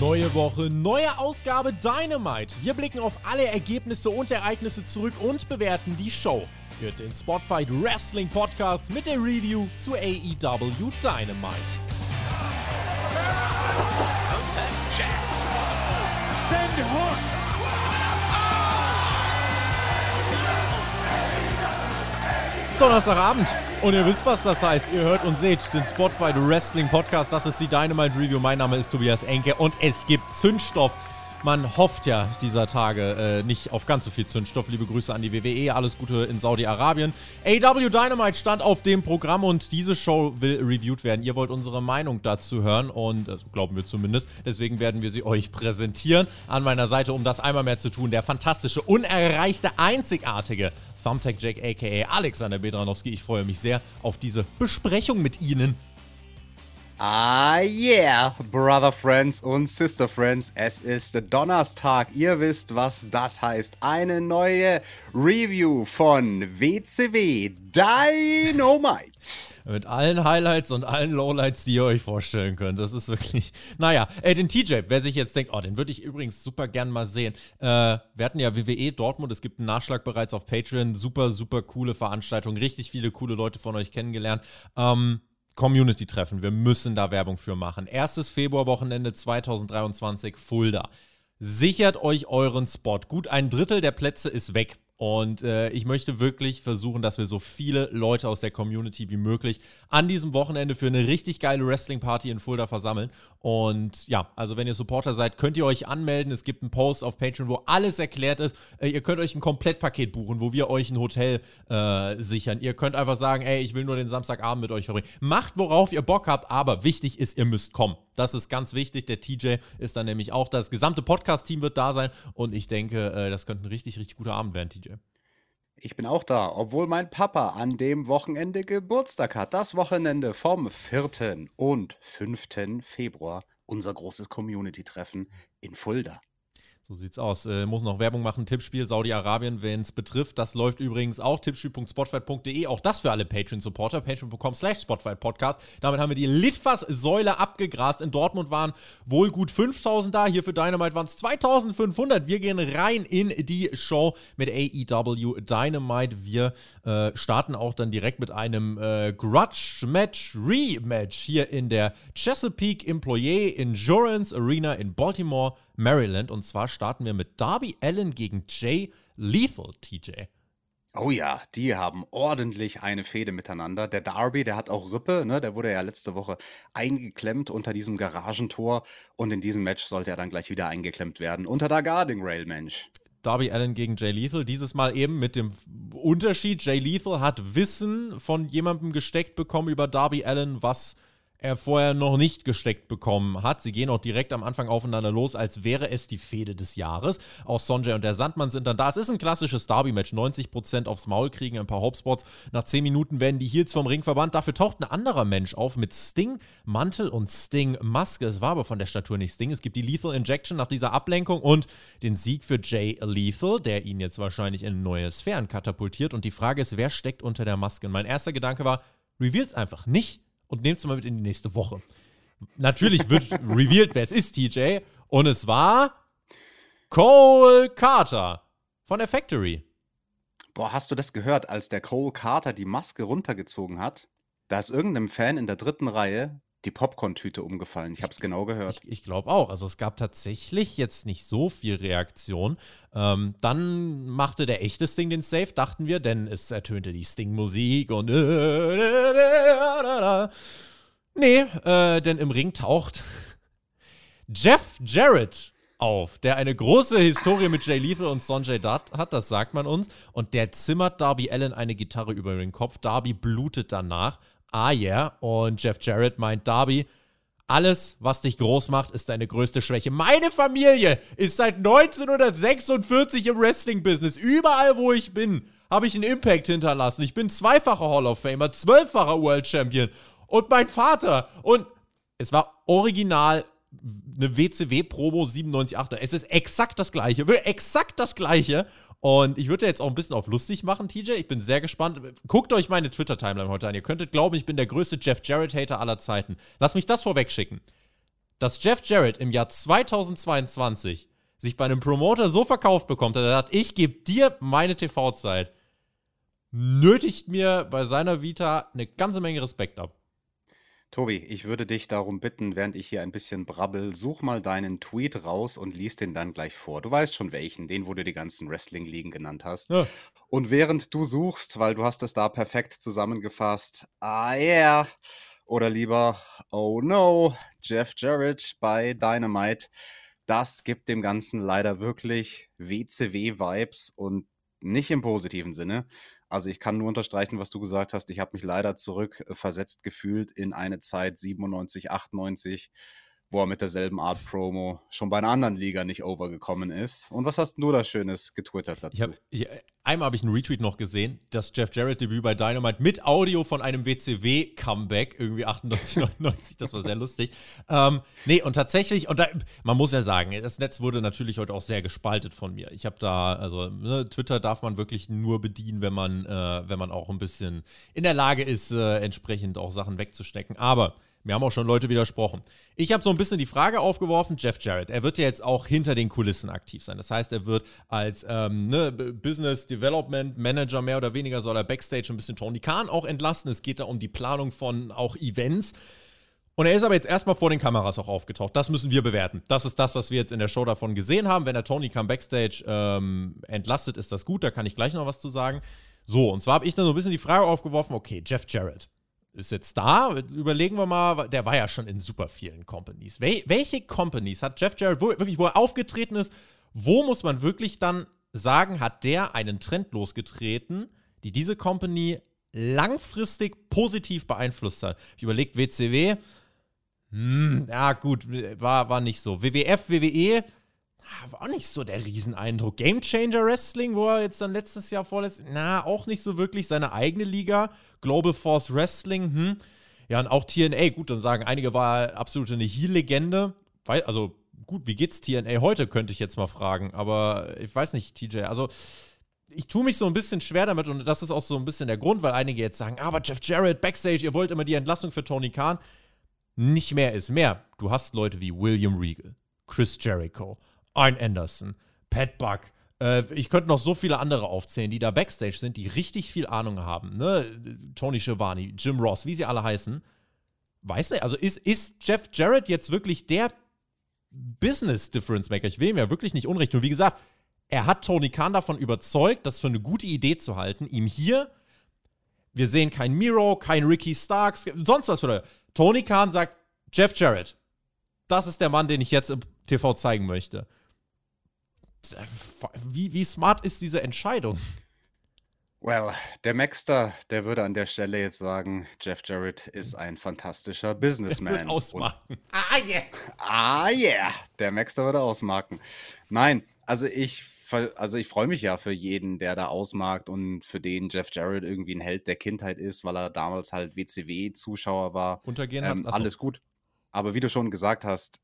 Neue Woche, neue Ausgabe Dynamite. Wir blicken auf alle Ergebnisse und Ereignisse zurück und bewerten die Show. Hört den Spotfight Wrestling Podcast mit der Review zu AEW Dynamite. Send Hook! Donnerstagabend. Und ihr wisst, was das heißt. Ihr hört und seht den Spotlight Wrestling Podcast. Das ist die Dynamite Review. Mein Name ist Tobias Enke und es gibt Zündstoff. Man hofft ja dieser Tage äh, nicht auf ganz so viel Zündstoff. Liebe Grüße an die WWE, alles Gute in Saudi-Arabien. AW Dynamite stand auf dem Programm und diese Show will reviewed werden. Ihr wollt unsere Meinung dazu hören und also glauben wir zumindest. Deswegen werden wir sie euch präsentieren. An meiner Seite, um das einmal mehr zu tun, der fantastische, unerreichte, einzigartige Thumbtack Jack aka Alexander Bedranowski. Ich freue mich sehr auf diese Besprechung mit Ihnen. Ah yeah, Brother Friends und Sister Friends, es ist Donnerstag. Ihr wisst, was das heißt. Eine neue Review von WCW Dynamite. Mit allen Highlights und allen Lowlights, die ihr euch vorstellen könnt. Das ist wirklich. Naja, äh, den TJ, wer sich jetzt denkt, oh, den würde ich übrigens super gern mal sehen. Äh, wir hatten ja WWE Dortmund, es gibt einen Nachschlag bereits auf Patreon. Super, super coole Veranstaltung. Richtig viele coole Leute von euch kennengelernt. Ähm, Community-Treffen. Wir müssen da Werbung für machen. Erstes Februarwochenende 2023, Fulda. Sichert euch euren Spot. Gut ein Drittel der Plätze ist weg. Und äh, ich möchte wirklich versuchen, dass wir so viele Leute aus der Community wie möglich an diesem Wochenende für eine richtig geile Wrestling-Party in Fulda versammeln. Und ja, also wenn ihr Supporter seid, könnt ihr euch anmelden. Es gibt einen Post auf Patreon, wo alles erklärt ist. Äh, ihr könnt euch ein Komplettpaket buchen, wo wir euch ein Hotel äh, sichern. Ihr könnt einfach sagen, ey, ich will nur den Samstagabend mit euch verbringen. Macht, worauf ihr Bock habt, aber wichtig ist, ihr müsst kommen. Das ist ganz wichtig. Der TJ ist dann nämlich auch. Das gesamte Podcast-Team wird da sein. Und ich denke, äh, das könnte ein richtig, richtig guter Abend werden, TJ. Ich bin auch da, obwohl mein Papa an dem Wochenende Geburtstag hat. Das Wochenende vom 4. und 5. Februar. Unser großes Community-Treffen in Fulda. So sieht's aus. Äh, muss noch Werbung machen. Tippspiel Saudi-Arabien, wenn es betrifft. Das läuft übrigens auch. Tippspiel.spotfight.de. Auch das für alle Patreon-Supporter. Patreon.com slash Spotfight-Podcast. Damit haben wir die Litfass-Säule abgegrast. In Dortmund waren wohl gut 5000 da. Hier für Dynamite waren es 2500. Wir gehen rein in die Show mit AEW Dynamite. Wir äh, starten auch dann direkt mit einem äh, Grudge-Match-Rematch hier in der Chesapeake Employee Endurance Arena in Baltimore. Maryland. Und zwar starten wir mit Darby Allen gegen Jay Lethal, TJ. Oh ja, die haben ordentlich eine Fehde miteinander. Der Darby, der hat auch Rippe, ne? Der wurde ja letzte Woche eingeklemmt unter diesem Garagentor und in diesem Match sollte er dann gleich wieder eingeklemmt werden unter der Guarding Rail, Mensch. Darby Allen gegen Jay Lethal. Dieses Mal eben mit dem Unterschied, Jay Lethal hat Wissen von jemandem gesteckt bekommen über Darby Allen, was er vorher noch nicht gesteckt bekommen hat. Sie gehen auch direkt am Anfang aufeinander los, als wäre es die Fehde des Jahres. Auch Sonjay und der Sandmann sind dann da. Es ist ein klassisches Derby-Match. 90% aufs Maul kriegen, ein paar Hopspots. Nach 10 Minuten werden die Heels vom Ring verbannt. Dafür taucht ein anderer Mensch auf mit Sting-Mantel und Sting-Maske. Es war aber von der Statur nicht Sting. Es gibt die Lethal Injection nach dieser Ablenkung und den Sieg für Jay Lethal, der ihn jetzt wahrscheinlich in neue Sphären katapultiert. Und die Frage ist, wer steckt unter der Maske? Und mein erster Gedanke war, reveal's einfach nicht und nehmt es mal mit in die nächste Woche. Natürlich wird revealed, wer es ist, TJ. Und es war Cole Carter von der Factory. Boah, hast du das gehört, als der Cole Carter die Maske runtergezogen hat? Da ist irgendeinem Fan in der dritten Reihe die Popcorn-Tüte umgefallen. Ich habe es genau gehört. Ich, ich glaube auch. Also es gab tatsächlich jetzt nicht so viel Reaktion. Ähm, dann machte der echte Sting den Safe, dachten wir, denn es ertönte die Sting-Musik und Nee, äh, denn im Ring taucht Jeff Jarrett auf, der eine große Historie mit Jay Lethal und Sonjay Dutt hat, das sagt man uns. Und der zimmert Darby Allen eine Gitarre über den Kopf. Darby blutet danach ah yeah. Und Jeff Jarrett meint, Darby, alles, was dich groß macht, ist deine größte Schwäche. Meine Familie ist seit 1946 im Wrestling-Business. Überall, wo ich bin, habe ich einen Impact hinterlassen. Ich bin zweifacher Hall of Famer, zwölffacher World Champion. Und mein Vater. Und es war original eine WCW-Promo 97.8. Es ist exakt das gleiche. Exakt das gleiche. Und ich würde jetzt auch ein bisschen auf lustig machen, TJ. Ich bin sehr gespannt. Guckt euch meine Twitter-Timeline heute an. Ihr könntet glauben, ich bin der größte Jeff Jarrett-Hater aller Zeiten. Lass mich das vorweg schicken. dass Jeff Jarrett im Jahr 2022 sich bei einem Promoter so verkauft bekommt, dass er sagt, ich gebe dir meine TV-Zeit, nötigt mir bei seiner Vita eine ganze Menge Respekt ab. Tobi, ich würde dich darum bitten, während ich hier ein bisschen brabbel, such mal deinen Tweet raus und lies den dann gleich vor. Du weißt schon welchen, den, wo du die ganzen Wrestling-Ligen genannt hast. Ja. Und während du suchst, weil du hast es da perfekt zusammengefasst, ah yeah, oder lieber, oh no, Jeff Jarrett bei Dynamite, das gibt dem Ganzen leider wirklich WCW-Vibes und nicht im positiven Sinne. Also ich kann nur unterstreichen, was du gesagt hast. Ich habe mich leider zurückversetzt gefühlt in eine Zeit 97, 98, wo er mit derselben Art Promo schon bei einer anderen Liga nicht overgekommen ist. Und was hast du da Schönes getwittert dazu? Hab, ich, einmal habe ich einen Retweet noch gesehen, das Jeff Jarrett-Debüt bei Dynamite mit Audio von einem WCW-Comeback, irgendwie 98, 99, das war sehr lustig. Ähm, nee, und tatsächlich, und da, man muss ja sagen, das Netz wurde natürlich heute auch sehr gespaltet von mir. Ich habe da, also ne, Twitter darf man wirklich nur bedienen, wenn man, äh, wenn man auch ein bisschen in der Lage ist, äh, entsprechend auch Sachen wegzustecken. Aber mir haben auch schon Leute widersprochen. Ich habe so ein bisschen die Frage aufgeworfen, Jeff Jarrett, er wird ja jetzt auch hinter den Kulissen aktiv sein. Das heißt, er wird als ähm, ne, Business Development Manager mehr oder weniger soll er Backstage ein bisschen Tony Khan auch entlasten. Es geht da um die Planung von auch Events. Und er ist aber jetzt erstmal vor den Kameras auch aufgetaucht. Das müssen wir bewerten. Das ist das, was wir jetzt in der Show davon gesehen haben. Wenn er Tony Khan Backstage ähm, entlastet, ist das gut. Da kann ich gleich noch was zu sagen. So, und zwar habe ich dann so ein bisschen die Frage aufgeworfen, okay, Jeff Jarrett ist jetzt da. Überlegen wir mal, der war ja schon in super vielen Companies. Wel welche Companies hat Jeff Jarrett wo, wirklich, wo er aufgetreten ist, wo muss man wirklich dann sagen, hat der einen Trend losgetreten, die diese Company langfristig positiv beeinflusst hat? Ich überlegt, WCW, hm, ja gut, war, war nicht so. WWF, WWE, war auch nicht so der Rieseneindruck. Game Changer Wrestling, wo er jetzt dann letztes Jahr vorlässt, na, auch nicht so wirklich seine eigene Liga. Global Force Wrestling, hm. Ja, und auch TNA, gut, dann sagen einige, war absolut eine Heel-Legende. Also, gut, wie geht's TNA heute, könnte ich jetzt mal fragen. Aber ich weiß nicht, TJ. Also, ich tue mich so ein bisschen schwer damit und das ist auch so ein bisschen der Grund, weil einige jetzt sagen, aber Jeff Jarrett, Backstage, ihr wollt immer die Entlassung für Tony Khan. Nicht mehr ist mehr. Du hast Leute wie William Regal, Chris Jericho, Arn Anderson, Pat Buck. Äh, ich könnte noch so viele andere aufzählen, die da Backstage sind, die richtig viel Ahnung haben. Ne? Tony Schiavone, Jim Ross, wie sie alle heißen. Weißt du, also ist, ist Jeff Jarrett jetzt wirklich der Business Difference Maker? Ich will ihm ja wirklich nicht unrecht. Und wie gesagt, er hat Tony Khan davon überzeugt, das für eine gute Idee zu halten, ihm hier, wir sehen kein Miro, kein Ricky Starks, sonst was für Tony Khan sagt, Jeff Jarrett, das ist der Mann, den ich jetzt im TV zeigen möchte. Wie, wie smart ist diese Entscheidung? Well, der Maxter, der würde an der Stelle jetzt sagen, Jeff Jarrett ist ein fantastischer Businessman. Der wird ausmarken. ah, yeah. Ah, yeah. Der Maxter würde ausmarken. Nein, also ich, also ich freue mich ja für jeden, der da ausmarkt und für den Jeff Jarrett irgendwie ein Held der Kindheit ist, weil er damals halt WCW-Zuschauer war. Untergehen ähm, hat. Alles gut. Aber wie du schon gesagt hast,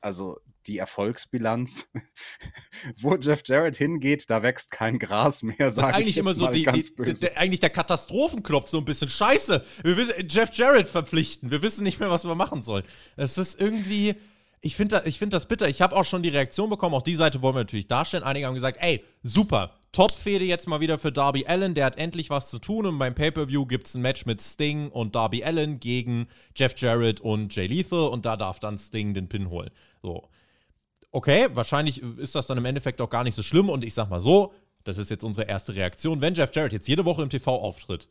also die Erfolgsbilanz, wo Jeff Jarrett hingeht, da wächst kein Gras mehr. Das ist eigentlich immer so die, die, der, eigentlich der Katastrophenknopf, so ein bisschen Scheiße. Wir wissen, Jeff Jarrett verpflichten. Wir wissen nicht mehr, was wir machen sollen. Es ist irgendwie, ich finde ich find das bitter. Ich habe auch schon die Reaktion bekommen, auch die Seite wollen wir natürlich darstellen. Einige haben gesagt, ey, super, Top-Fehde jetzt mal wieder für Darby Allen. Der hat endlich was zu tun und beim Pay-Per-View gibt es ein Match mit Sting und Darby Allen gegen Jeff Jarrett und Jay Lethal und da darf dann Sting den Pin holen. So. Okay, wahrscheinlich ist das dann im Endeffekt auch gar nicht so schlimm und ich sag mal so, das ist jetzt unsere erste Reaktion. Wenn Jeff Jarrett jetzt jede Woche im TV auftritt,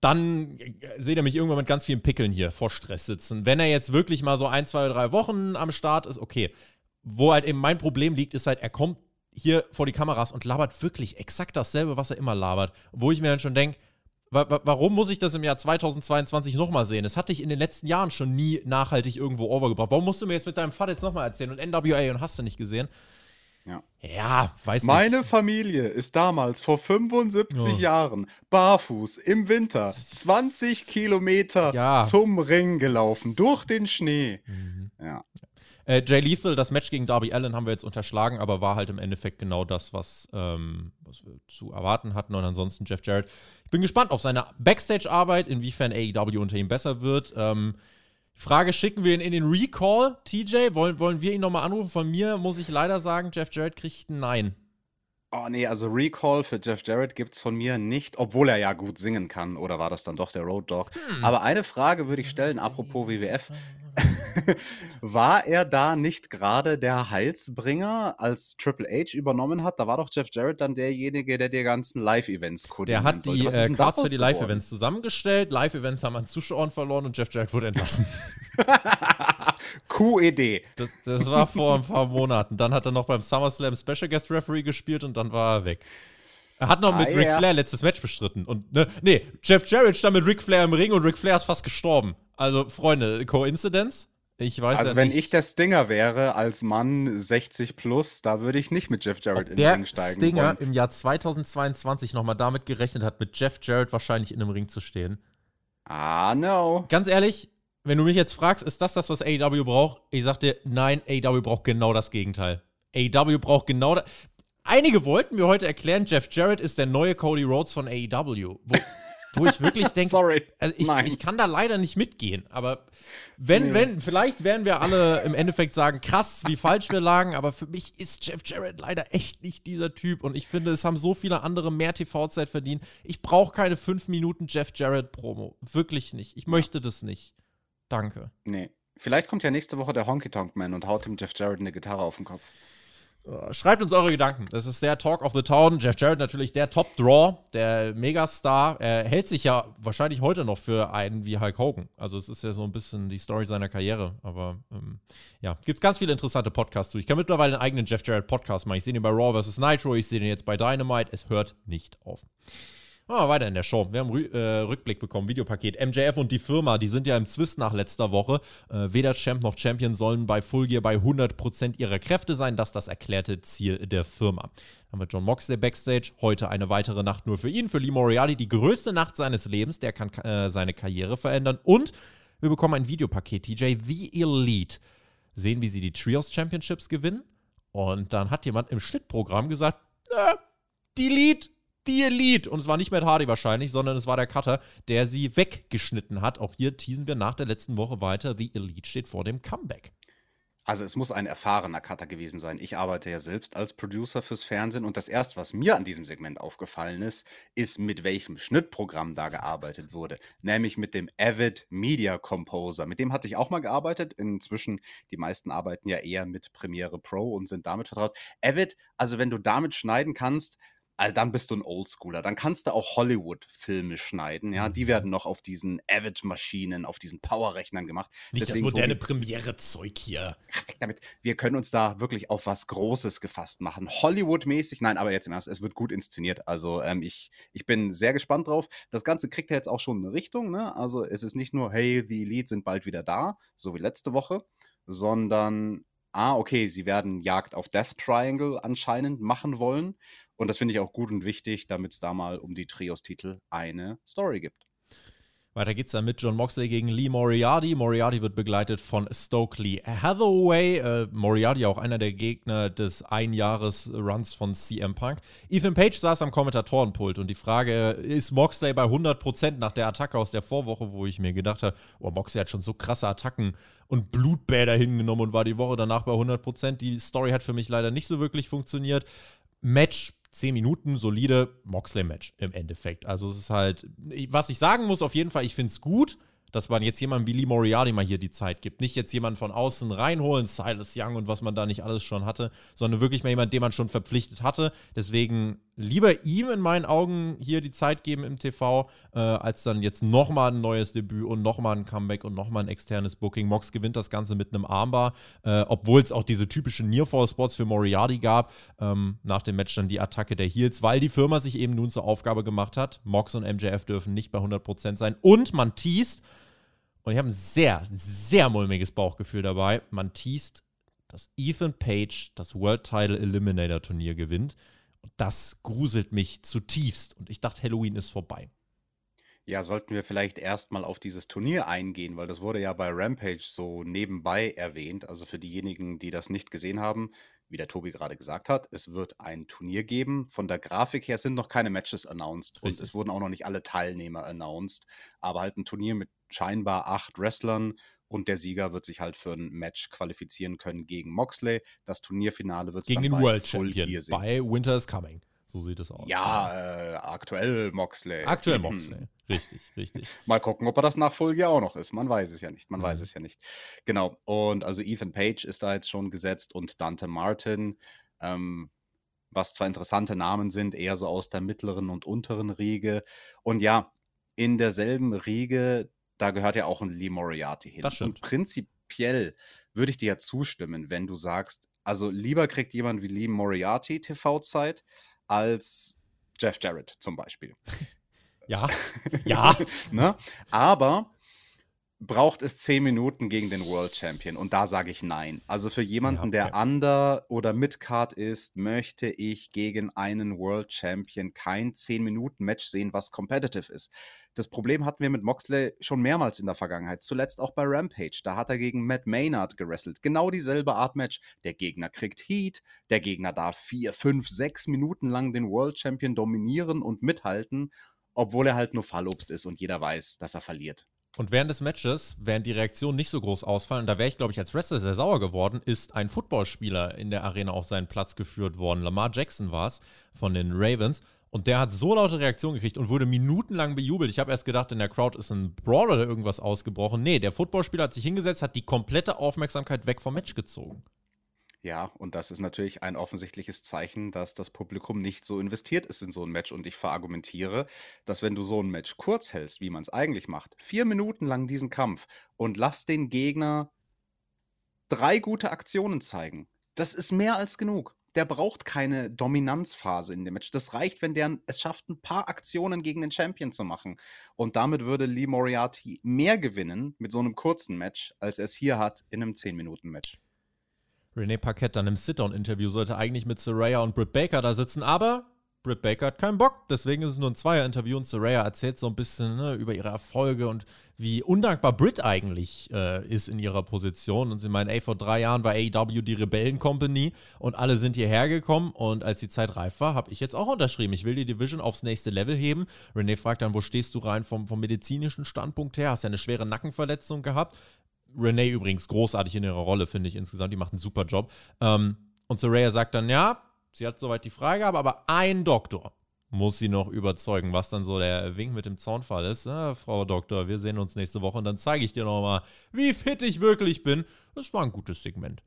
dann seht ihr mich irgendwann mit ganz vielen Pickeln hier vor Stress sitzen. Wenn er jetzt wirklich mal so ein, zwei, drei Wochen am Start ist, okay. Wo halt eben mein Problem liegt, ist halt, er kommt hier vor die Kameras und labert wirklich exakt dasselbe, was er immer labert. Wo ich mir dann schon denke, wa warum muss ich das im Jahr 2022 nochmal sehen? Das hatte ich in den letzten Jahren schon nie nachhaltig irgendwo overgebracht. Warum musst du mir jetzt mit deinem Vater jetzt nochmal erzählen und NWA und hast du nicht gesehen? Ja. ja, weiß Meine nicht. Familie ist damals vor 75 oh. Jahren barfuß im Winter 20 Kilometer ja. zum Ring gelaufen, durch den Schnee. Mhm. Ja. Äh, Jay Lethal, das Match gegen Darby Allen haben wir jetzt unterschlagen, aber war halt im Endeffekt genau das, was, ähm, was wir zu erwarten hatten. Und ansonsten Jeff Jarrett. Ich bin gespannt auf seine Backstage-Arbeit, inwiefern AEW unter ihm besser wird. Ähm, Frage, schicken wir ihn in den Recall, TJ? Wollen, wollen wir ihn nochmal anrufen? Von mir muss ich leider sagen, Jeff Jarrett kriegt ein Nein. Oh nee, also Recall für Jeff Jarrett gibt's von mir nicht, obwohl er ja gut singen kann. Oder war das dann doch der Road Dog? Hm. Aber eine Frage würde ich stellen, apropos WWF. war er da nicht gerade der Heilsbringer, als Triple H übernommen hat? Da war doch Jeff Jarrett dann derjenige, der die ganzen Live-Events Der koordinieren hat die äh, Cards für die? Live-Events zusammengestellt. Live-Events haben an Zuschauern verloren und Jeff Jarrett wurde entlassen. QED. Das, das war vor ein paar Monaten. Dann hat er noch beim SummerSlam Special Guest Referee gespielt und dann war er weg. Er hat noch mit Ah, Ric ja. Flair letztes Match bestritten. Und ne, nee, Jeff Jarrett stand mit Ric Flair im Ring und Ric Flair ist fast gestorben. Also, Freunde, Coincidence? Ich weiß Also ja wenn nicht. ich der Stinger wäre, als Mann 60 plus, da würde ich nicht mit Jeff Jarrett in den der Ring steigen Stinger wollen. im Jahr 2022 nochmal damit gerechnet hat, mit Jeff Jarrett wahrscheinlich in einem Ring zu stehen. Ah, no. Ganz ehrlich, wenn du mich jetzt fragst, ist das das, was AEW braucht? Ich sag dir, nein, AEW braucht genau das Gegenteil. AEW braucht genau das. Einige wollten mir heute erklären, Jeff Jarrett ist der neue Cody Rhodes von AEW. Wo, wo ich wirklich denke, Sorry. also ich, ich kann da leider nicht mitgehen. Aber wenn, Nee. wenn, vielleicht werden wir alle im Endeffekt sagen, krass, wie falsch wir lagen, aber für mich ist Jeff Jarrett leider echt nicht dieser Typ. Und ich finde, es haben so viele andere mehr TV-Zeit verdient. Ich brauche keine 5 Minuten Jeff Jarrett-Promo. Wirklich nicht. Ich möchte das nicht. Danke. Nee. Vielleicht kommt ja nächste Woche der Honky Tonk Man und haut dem Jeff Jarrett eine Gitarre auf den Kopf. Äh, Schreibt uns eure Gedanken. Das ist der Talk of the Town. Jeff Jarrett natürlich der Top-Draw, der Megastar. Er hält sich ja wahrscheinlich heute noch für einen wie Hulk Hogan. Also es ist ja so ein bisschen die Story seiner Karriere. Aber ähm, ja, gibt ganz viele interessante Podcasts zu. Ich kann mittlerweile einen eigenen Jeff Jarrett Podcast machen. Ich sehe den bei Raw vs. Nitro, ich sehe den jetzt bei Dynamite. Es hört nicht auf. Machen wir weiter in der Show. Wir haben Rü äh, Rückblick bekommen, Videopaket. MJF und die Firma, die sind ja im Zwist nach letzter Woche. Äh, weder Champ noch Champion sollen bei Full Gear bei 100% ihrer Kräfte sein. Das ist das erklärte Ziel der Firma. Dann haben wir John Moxley backstage. Heute eine weitere Nacht nur für ihn, für Lee Moriarty. Die größte Nacht seines Lebens. Der kann äh, seine Karriere verändern. Und wir bekommen ein Videopaket. TJ, The Elite. Sehen, wie sie die Trios Championships gewinnen. Und dann hat jemand im Schnittprogramm gesagt, äh, die Die Elite. Und es war nicht Matt Hardy wahrscheinlich, sondern es war der Cutter, der sie weggeschnitten hat. Auch hier teasen wir nach der letzten Woche weiter. The Elite steht vor dem Comeback. Also es muss ein erfahrener Cutter gewesen sein. Ich arbeite ja selbst als Producer fürs Fernsehen und das erste, was mir an diesem Segment aufgefallen ist, ist, mit welchem Schnittprogramm da gearbeitet wurde. Nämlich mit dem Avid Media Composer. Mit dem hatte ich auch mal gearbeitet. Inzwischen, die meisten arbeiten ja eher mit Premiere Pro und sind damit vertraut. Avid, also wenn du damit schneiden kannst, also dann bist du ein Oldschooler. Dann kannst du auch Hollywood-Filme schneiden. Ja, die werden noch auf diesen Avid-Maschinen, auf diesen Power-Rechnern gemacht. Deswegen, Tobi, Premiere-Zeug hier. weg damit. Wir können uns da wirklich auf was Großes gefasst machen. Hollywood-mäßig, nein, aber jetzt im Ernst, es wird gut inszeniert. Also ähm, ich, ich bin sehr gespannt drauf. Das Ganze kriegt ja jetzt auch schon eine Richtung. Ne? Also es ist nicht nur, hey, die Elite sind bald wieder da, so wie letzte Woche, sondern, ah, okay, sie werden Jagd auf Death Triangle anscheinend machen wollen. Und das finde ich auch gut und wichtig, damit es da mal um die Trios-Titel eine Story gibt. Weiter geht's dann mit John Moxley gegen Lee Moriarty. Moriarty wird begleitet von Stokely Hathaway. Äh, Moriarty auch einer der Gegner des Einjahres-Runs von CM Punk. Ethan Page saß am Kommentatorenpult und die Frage, ist Moxley bei 100% nach der Attacke aus der Vorwoche, wo ich mir gedacht habe, oh, Moxley hat schon so krasse Attacken und Blutbäder hingenommen und war die Woche danach bei 100%. Die Story hat für mich leider nicht so wirklich funktioniert. Match 10 Minuten, solide Moxley-Match im Endeffekt. Also es ist halt, was ich sagen muss, auf jeden Fall, ich finde es gut, dass man jetzt jemandem wie Lee Moriarty mal hier die Zeit gibt. Nicht jetzt jemanden von außen reinholen, Silas Young und was man da nicht alles schon hatte, sondern wirklich mal jemanden, den man schon verpflichtet hatte. Deswegen lieber ihm in meinen Augen hier die Zeit geben im TV, äh, als dann jetzt nochmal ein neues Debüt und nochmal ein Comeback und nochmal ein externes Booking. Mox gewinnt das Ganze mit einem Armbar, äh, obwohl es auch diese typischen Nearfall-Spots für Moriarty gab. Ähm, nach dem Match dann die Attacke der Heels, weil die Firma sich eben nun zur Aufgabe gemacht hat. Mox und MJF dürfen nicht bei 100% sein. Und man teast, und ich habe ein sehr, sehr mulmiges Bauchgefühl dabei, man teast, dass Ethan Page das World Title Eliminator Turnier gewinnt. Und das gruselt mich zutiefst. Und ich dachte, Halloween ist vorbei. Ja, sollten wir vielleicht erstmal auf dieses Turnier eingehen, weil das wurde ja bei Rampage so nebenbei erwähnt. Also für diejenigen, die das nicht gesehen haben, wie der Tobi gerade gesagt hat, es wird ein Turnier geben. Von der Grafik her sind noch keine Matches announced und Richtig. es wurden auch noch nicht alle Teilnehmer announced, aber halt ein Turnier mit scheinbar acht Wrestlern und der Sieger wird sich halt für ein Match qualifizieren können gegen Moxley. Das Turnierfinale wird es Gegen den World Champion bei Winter is Coming. So sieht es aus. Ja, äh, aktuell Moxley. Aktuell Moxley. Richtig, richtig. Mal gucken, ob er das nach Folge auch noch ist. Man weiß es ja nicht. Man mhm. weiß es ja nicht. Genau. Und also Ethan Page ist da jetzt schon gesetzt und Dante Martin. Ähm, was zwar interessante Namen sind, eher so aus der mittleren und unteren Riege. Und ja, in derselben Riege, da gehört ja auch ein Lee Moriarty hin. Das stimmt. Und prinzipiell würde ich dir ja zustimmen, wenn du sagst, also lieber kriegt jemand wie Lee Moriarty TV-Zeit als Jeff Jarrett zum Beispiel. Ja, ja. ne? Aber braucht es zehn Minuten gegen den World Champion? Und da sage ich nein. Also für jemanden, ja, okay. der Under- oder Midcard ist, möchte ich gegen einen World Champion kein 10-Minuten-Match sehen, was competitive ist. Das Problem hatten wir mit Moxley schon mehrmals in der Vergangenheit. Zuletzt auch bei Rampage. Da hat er gegen Matt Maynard gewrestelt. Genau dieselbe Art Match. Der Gegner kriegt Heat. Der Gegner darf vier, fünf, sechs Minuten lang den World Champion dominieren und mithalten, obwohl er halt nur Fallobst ist und jeder weiß, dass er verliert. Und während des Matches, während die Reaktionen nicht so groß ausfallen, da wäre ich, glaube ich, als Wrestler sehr sauer geworden, ist ein Footballspieler in der Arena auf seinen Platz geführt worden. Lamar Jackson war es von den Ravens. Und der hat so laute Reaktionen gekriegt und wurde minutenlang bejubelt. Ich habe erst gedacht, in der Crowd ist ein Brawler oder irgendwas ausgebrochen. Nee, der Footballspieler hat sich hingesetzt, hat die komplette Aufmerksamkeit weg vom Match gezogen. Ja, und das ist natürlich ein offensichtliches Zeichen, dass das Publikum nicht so investiert ist in so ein Match. Und ich verargumentiere, dass wenn du so ein Match kurz hältst, wie man es eigentlich macht, vier Minuten lang diesen Kampf und lass den Gegner drei gute Aktionen zeigen, das ist mehr als genug der braucht keine Dominanzphase in dem Match. Das reicht, wenn der es schafft, ein paar Aktionen gegen den Champion zu machen. Und damit würde Lee Moriarty mehr gewinnen mit so einem kurzen Match, als er es hier hat in einem 10-Minuten-Match. René Paquette dann im Sit-Down-Interview sollte eigentlich mit Soraya und Britt Baker da sitzen, aber Britt Baker hat keinen Bock, deswegen ist es nur ein Zweier-Interview und Soraya erzählt so ein bisschen ne, über ihre Erfolge und wie undankbar Britt eigentlich äh, ist in ihrer Position. Und sie meint, ey, vor drei Jahren war AEW die Rebellen-Company und alle sind hierher gekommen und als die Zeit reif war, habe ich jetzt auch unterschrieben. Ich will die Division aufs nächste Level heben. Renee fragt dann, wo stehst du rein vom, vom medizinischen Standpunkt her? Hast ja eine schwere Nackenverletzung gehabt. Renee übrigens großartig in ihrer Rolle, finde ich insgesamt. Die macht einen super Job. Ähm, und Soraya sagt dann, ja, Sie hat soweit die Freigabe, aber ein Doktor muss sie noch überzeugen, was dann so der Wink mit dem Zaunfall ist. Ja, Frau Doktor, wir sehen uns nächste Woche und dann zeige ich dir nochmal, wie fit ich wirklich bin. Das war ein gutes Segment.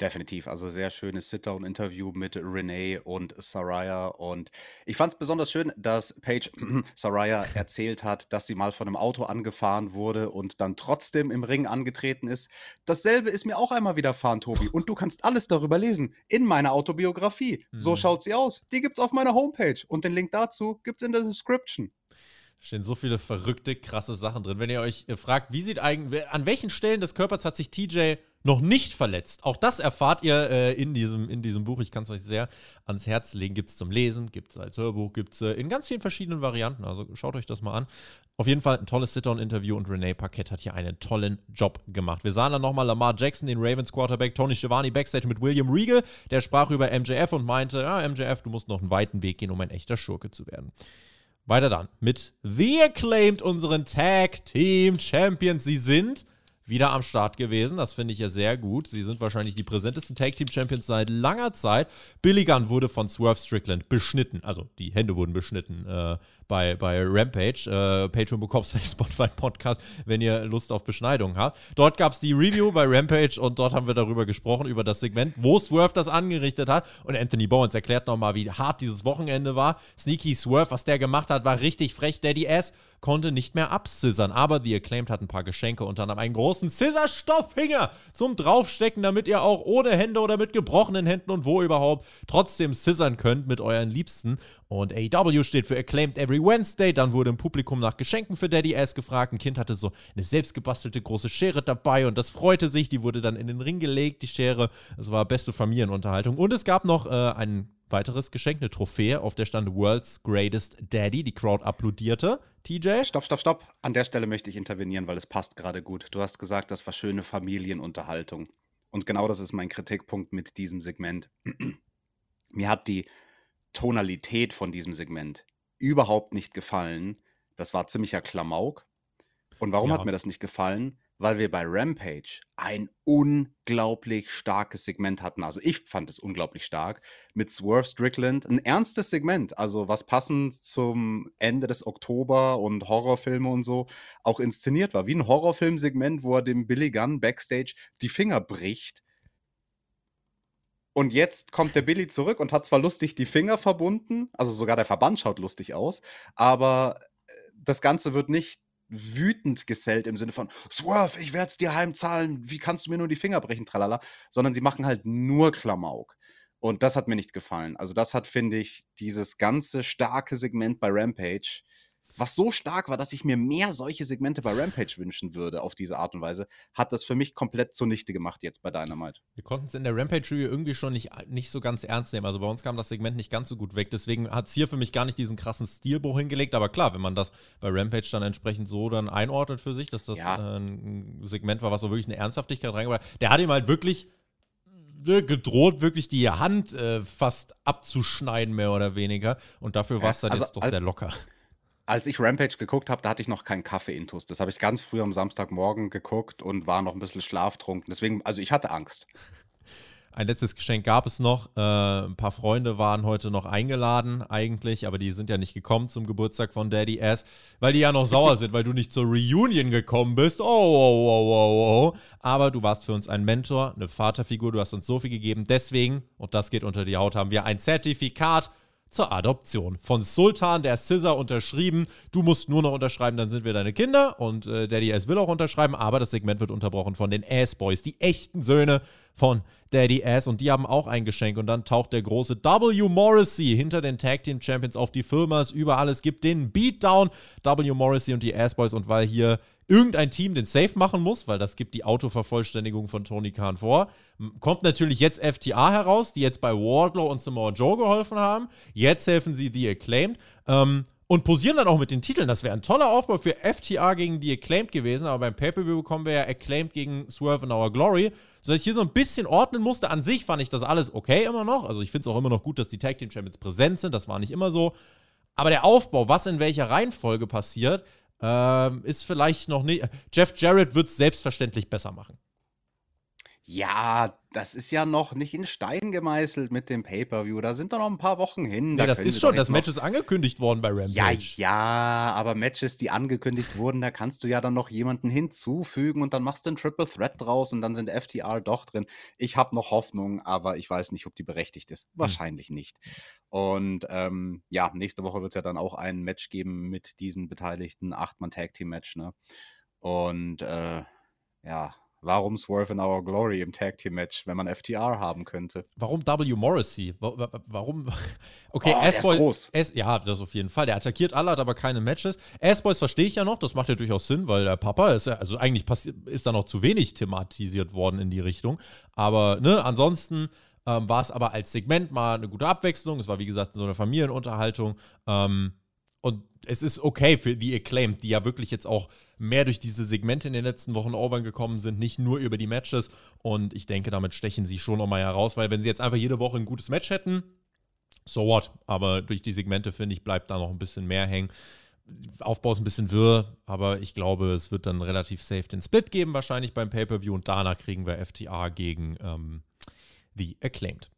Definitiv. Also sehr schönes Sit-Down-Interview mit Renee und Saraya. Und ich fand es besonders schön, dass Paige Saraya erzählt hat, dass sie mal von einem Auto angefahren wurde und dann trotzdem im Ring angetreten ist. Dasselbe ist mir auch einmal widerfahren, Tobi. Und du kannst alles darüber lesen in meiner Autobiografie. Mhm. So schaut sie aus. Die gibt's auf meiner Homepage. Und den Link dazu gibt's in der Description. Stehen so viele verrückte, krasse Sachen drin. Wenn ihr euch äh, fragt, wie sieht eigentlich, an welchen Stellen des Körpers hat sich TJ noch nicht verletzt. Auch das erfahrt ihr äh, in, diesem, in diesem Buch. Ich kann es euch sehr ans Herz legen. Gibt es zum Lesen, gibt es als Hörbuch, gibt es äh, in ganz vielen verschiedenen Varianten. Also schaut euch das mal an. Auf jeden Fall ein tolles Sit-Down-Interview und Renee Paquette hat hier einen tollen Job gemacht. Wir sahen dann nochmal Lamar Jackson, den Ravens Quarterback, Tony Schiavone backstage mit William Regal. Der sprach über MJF und meinte, ja, MJF, du musst noch einen weiten Weg gehen, um ein echter Schurke zu werden. Weiter dann mit The Acclaimed, unseren Tag Team Champions. Sie sind wieder am Start gewesen. Das finde ich ja sehr gut. Sie sind wahrscheinlich die präsentesten Tag Team Champions seit langer Zeit. Billy Gunn wurde von Swerve Strickland beschnitten. Also die Hände wurden beschnitten äh, bei, bei Rampage. Äh, Patreon bekommst du Spotify Podcast, wenn ihr Lust auf Beschneidung habt. Dort gab es die Review bei Rampage und dort haben wir darüber gesprochen, über das Segment, wo Swerve das angerichtet hat. Und Anthony Bowens erklärt nochmal, wie hart dieses Wochenende war. Sneaky Swerve, was der gemacht hat, war richtig frech. Daddy Ass konnte nicht mehr abscissern. Aber The Acclaimed hat ein paar Geschenke, unter anderem einen großen Scissor-Stofffinger zum Draufstecken, damit ihr auch ohne Hände oder mit gebrochenen Händen und wo überhaupt trotzdem scissern könnt mit euren Liebsten. Und AEW steht für Acclaimed Every Wednesday. Dann wurde im Publikum nach Geschenken für Daddy Ass gefragt. Ein Kind hatte so eine selbstgebastelte große Schere dabei und das freute sich. Die wurde dann in den Ring gelegt, die Schere. Das war beste Familienunterhaltung. Und es gab noch äh, einen weiteres Geschenk, eine Trophäe, auf der stand World's Greatest Daddy. Die Crowd applaudierte. TJ? Stopp, stopp, stopp. An der Stelle möchte ich intervenieren, weil es passt gerade gut. Du hast gesagt, das war schöne Familienunterhaltung. Und genau das ist mein Kritikpunkt mit diesem Segment. Mir hat die Tonalität von diesem Segment überhaupt nicht gefallen. Das war ziemlicher Klamauk. Und warum ja. hat mir das nicht gefallen? weil wir bei Rampage ein unglaublich starkes Segment hatten. Also ich fand es unglaublich stark mit Swerve Strickland. Ein ernstes Segment, also was passend zum Ende des Oktober und Horrorfilme und so auch inszeniert war. Wie ein Horrorfilmsegment, wo er dem Billy Gunn backstage die Finger bricht. Und jetzt kommt der Billy zurück und hat zwar lustig die Finger verbunden, also sogar der Verband schaut lustig aus, aber äh, das Ganze wird nicht wütend gesellt im Sinne von Swerve, ich werde es dir heimzahlen, wie kannst du mir nur die Finger brechen, tralala, sondern sie machen halt nur Klamauk. Und das hat mir nicht gefallen. Also das hat, finde ich, dieses ganze starke Segment bei Rampage was so stark war, dass ich mir mehr solche Segmente bei Rampage wünschen würde auf diese Art und Weise, hat das für mich komplett zunichte gemacht jetzt bei Dynamite. Wir konnten es in der Rampage-Review irgendwie schon nicht, nicht so ganz ernst nehmen. Also bei uns kam das Segment nicht ganz so gut weg. Deswegen hat es hier für mich gar nicht diesen krassen Stilbruch hingelegt. Aber klar, wenn man das bei Rampage dann entsprechend so dann einordnet für sich, dass das ja. äh, ein Segment war, was so wirklich eine Ernsthaftigkeit reingebracht hat, der hat ihm halt wirklich ne, gedroht, wirklich die Hand äh, fast abzuschneiden, mehr oder weniger. Und dafür war es dann also, jetzt doch also, sehr locker als ich Rampage geguckt habe, da hatte ich noch keinen Kaffee-Intus. Das habe ich ganz früh am Samstagmorgen geguckt und war noch ein bisschen schlaftrunken. Deswegen, also ich hatte Angst. Ein letztes Geschenk gab es noch. Äh, ein paar Freunde waren heute noch eingeladen, eigentlich, aber die sind ja nicht gekommen zum Geburtstag von Daddy S, weil die ja noch sauer sind, weil du nicht zur Reunion gekommen bist. Oh, oh, oh, oh, oh. Aber du warst für uns ein Mentor, eine Vaterfigur, du hast uns so viel gegeben. Deswegen, und das geht unter die Haut, haben wir ein Zertifikat zur Adoption. Von Sultan, der Scissor, unterschrieben. Du musst nur noch unterschreiben, dann sind wir deine Kinder. Und äh, Daddy S will auch unterschreiben, aber das Segment wird unterbrochen von den Ass-Boys, die echten Söhne von Daddy Ass. Und die haben auch ein Geschenk. Und dann taucht der große W. Morrissey hinter den Tag Team Champions auf die Firmas über alles, gibt den Beatdown. W. Morrissey und die Ass-Boys. Und weil hier irgendein Team den Safe machen muss, weil das gibt die Autovervollständigung von Tony Khan vor. Kommt natürlich jetzt FTA heraus, die jetzt bei Wardlow und Samoa Joe geholfen haben. Jetzt helfen sie The Acclaimed. Ähm, und posieren dann auch mit den Titeln. Das wäre ein toller Aufbau für FTA gegen die Acclaimed gewesen, aber beim Pay-Per-View bekommen wir ja Acclaimed gegen Swerve in Our Glory. So dass ich hier so ein bisschen ordnen musste. An sich fand ich das alles okay immer noch. Also ich finde es auch immer noch gut, dass die Tag Team Champions präsent sind. Das war nicht immer so. Aber der Aufbau, was in welcher Reihenfolge passiert, ähm, ist vielleicht noch nicht. Jeff Jarrett wird es selbstverständlich besser machen. Ja, das ist ja noch nicht in Stein gemeißelt mit dem Pay-Per-View. Da sind doch noch ein paar Wochen hin. Nee, da das ist schon, das Match ist angekündigt worden bei Rampage. Ja, ja, aber Matches, die angekündigt wurden, da kannst du ja dann noch jemanden hinzufügen und dann machst du einen Triple Threat draus und dann sind FTR doch drin. Ich habe noch Hoffnung, aber ich weiß nicht, ob die berechtigt ist. Hm. Wahrscheinlich hm. nicht. Und ähm, ja, nächste Woche wird es ja dann auch ein Match geben mit diesen beteiligten Acht-Mann-Tag-Team-Match, ne? Und äh, ja, Warum Swerve in Our Glory im Tag Team Match, wenn man FTR haben könnte? Warum W. Morrissey? Warum? Okay, oh, S-Boys. Ja, das auf jeden Fall. Der attackiert alle, hat aber keine Matches. S-Boys verstehe ich ja noch, das macht ja durchaus Sinn, weil der Papa ist ja, also eigentlich ist da noch zu wenig thematisiert worden in die Richtung. Aber, ne, ansonsten ähm, war es aber als Segment mal eine gute Abwechslung. Es war, wie gesagt, so eine Familienunterhaltung. Ähm, und es ist okay für die Acclaimed, die ja wirklich jetzt auch mehr durch diese Segmente in den letzten Wochen over gekommen sind, nicht nur über die Matches. Und ich denke, damit stechen sie schon nochmal heraus, weil wenn sie jetzt einfach jede Woche ein gutes Match hätten, so what. Aber durch die Segmente, finde ich, bleibt da noch ein bisschen mehr hängen. Aufbau ist ein bisschen wirr, aber ich glaube, es wird dann relativ safe den Split geben, wahrscheinlich beim Pay-Per-View. Und danach kriegen wir FTA gegen ähm, The Acclaimed.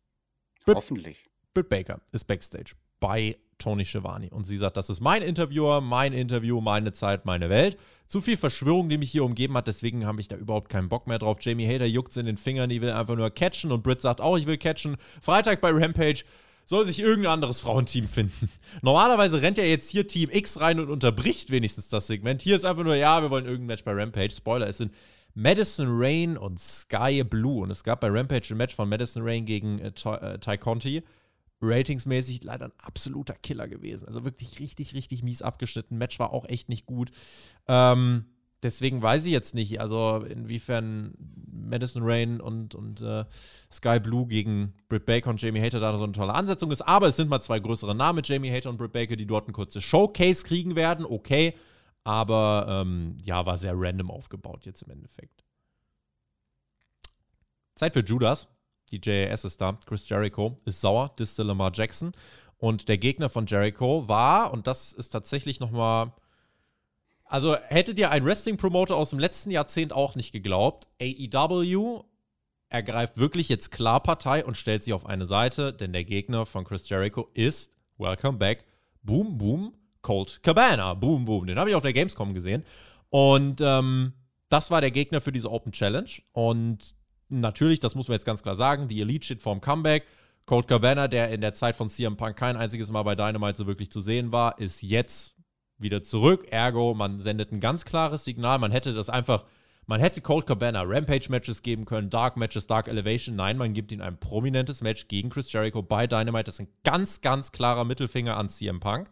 Britt, Hoffentlich. Britt Baker ist Backstage bei Tony Schiavone. Und sie sagt, das ist mein Interviewer, mein Interview, meine Zeit, meine Welt. Zu viel Verschwörung, die mich hier umgeben hat, deswegen habe ich da überhaupt keinen Bock mehr drauf. Jamie Hader juckt in den Fingern, die will einfach nur catchen und Britt sagt auch, ich will catchen. Freitag bei Rampage soll sich irgendein anderes Frauenteam finden. Normalerweise rennt ja jetzt hier Team X rein und unterbricht wenigstens das Segment. Hier ist einfach nur, ja, wir wollen irgendein Match bei Rampage. Spoiler, es sind Madison Rain und Sky Blue. Und es gab bei Rampage ein Match von Madison Rain gegen äh, Ty, äh, Ty Conti ratingsmäßig leider ein absoluter Killer gewesen. Also wirklich richtig, richtig mies abgeschnitten. Match war auch echt nicht gut. Ähm, deswegen weiß ich jetzt nicht, also inwiefern Madison Rain und, und äh, Sky Blue gegen Britt Baker und Jamie Hater da so eine tolle Ansetzung ist. Aber es sind mal zwei größere Namen Jamie Hater und Britt Baker, die dort ein kurzes Showcase kriegen werden. Okay. Aber ähm, ja, war sehr random aufgebaut jetzt im Endeffekt. Zeit für Judas. Die JAS ist da. Chris Jericho ist sauer, disste Lamar Jackson. Und der Gegner von Jericho war, und das ist tatsächlich nochmal Also hättet ihr ein Wrestling-Promoter aus dem letzten Jahrzehnt auch nicht geglaubt, AEW ergreift wirklich jetzt klar Partei und stellt sie auf eine Seite, denn der Gegner von Chris Jericho ist, welcome back, Boom Boom Colt Cabana. Boom Boom. Den habe ich auf der Gamescom gesehen. Und ähm, das war der Gegner für diese Open Challenge. Und natürlich, das muss man jetzt ganz klar sagen, die Elite steht vorm Comeback. Colt Cabana, der in der Zeit von CM Punk kein einziges Mal bei Dynamite so wirklich zu sehen war, ist jetzt wieder zurück. Ergo, man sendet ein ganz klares Signal. Man hätte das einfach, man hätte Colt Cabana Rampage-Matches geben können, Dark Matches, Dark Elevation. Nein, man gibt ihm ein prominentes Match gegen Chris Jericho bei Dynamite. Das ist ein ganz, ganz klarer Mittelfinger an CM Punk.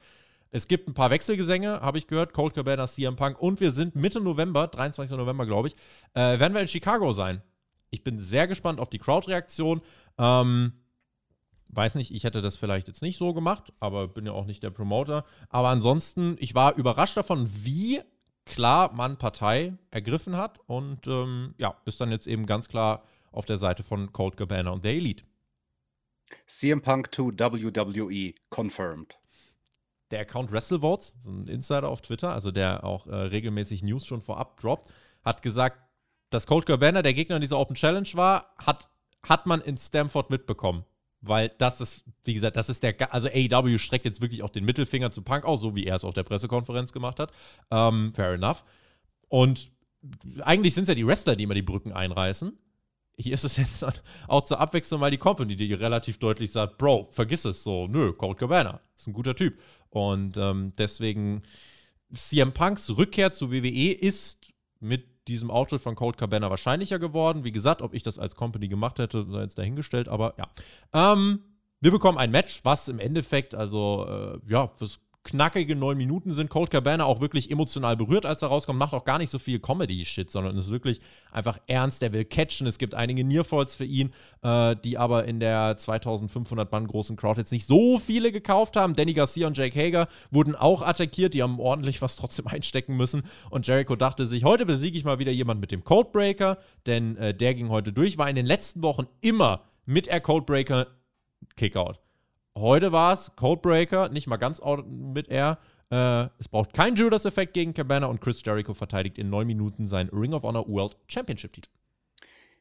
Es gibt ein paar Wechselgesänge, habe ich gehört. Cold Cabana, CM Punk. Und wir sind Mitte November, 23. November, glaube ich, äh, werden wir in Chicago sein. Ich bin sehr gespannt auf die Crowd-Reaktion. Ähm, weiß nicht, ich hätte das vielleicht jetzt nicht so gemacht, aber bin ja auch nicht der Promoter. Aber ansonsten, ich war überrascht davon, wie klar man Partei ergriffen hat. Und ähm, ja, ist dann jetzt eben ganz klar auf der Seite von Cold Cabana und der Elite. CM Punk to WWE confirmed der Account WrestleVotes, ein Insider auf Twitter, also der auch äh, regelmäßig News schon vorab droppt, hat gesagt, dass Colt Cabana der Gegner in dieser Open Challenge war, hat, hat man in Stamford mitbekommen. Weil das ist, wie gesagt, das ist der, also AEW streckt jetzt wirklich auch den Mittelfinger zu Punk aus, so wie er es auf der Pressekonferenz gemacht hat. Ähm, fair enough. Und eigentlich sind es ja die Wrestler, die immer die Brücken einreißen. Hier ist es jetzt auch zur Abwechslung mal die Company, die relativ deutlich sagt, Bro, vergiss es so, nö, Colt Cabana, ist ein guter Typ. Und ähm, deswegen CM Punks Rückkehr zu WWE ist mit diesem Auftritt von Cold Cabana wahrscheinlicher geworden. Wie gesagt, ob ich das als Company gemacht hätte, sei jetzt dahingestellt, aber ja. Ähm, wir bekommen ein Match, was im Endeffekt, also äh, ja, fürs knackige neun Minuten sind. Cold Cabana auch wirklich emotional berührt, als er rauskommt. Macht auch gar nicht so viel Comedy-Shit, sondern ist wirklich einfach ernst. Der will catchen. Es gibt einige Nearfalls für ihn, äh, die aber in der 2500 Mann großen Crowd jetzt nicht so viele gekauft haben. Danny Garcia und Jake Hager wurden auch attackiert. Die haben ordentlich was trotzdem einstecken müssen. Und Jericho dachte sich, heute besiege ich mal wieder jemand mit dem Codebreaker, denn äh, der ging heute durch. War in den letzten Wochen immer mit Air Codebreaker Kickout. Heute war es Codebreaker, nicht mal ganz mit R. Äh, es braucht keinen Judas-Effekt gegen Cabana und Chris Jericho verteidigt in neun Minuten seinen Ring of Honor World Championship-Titel.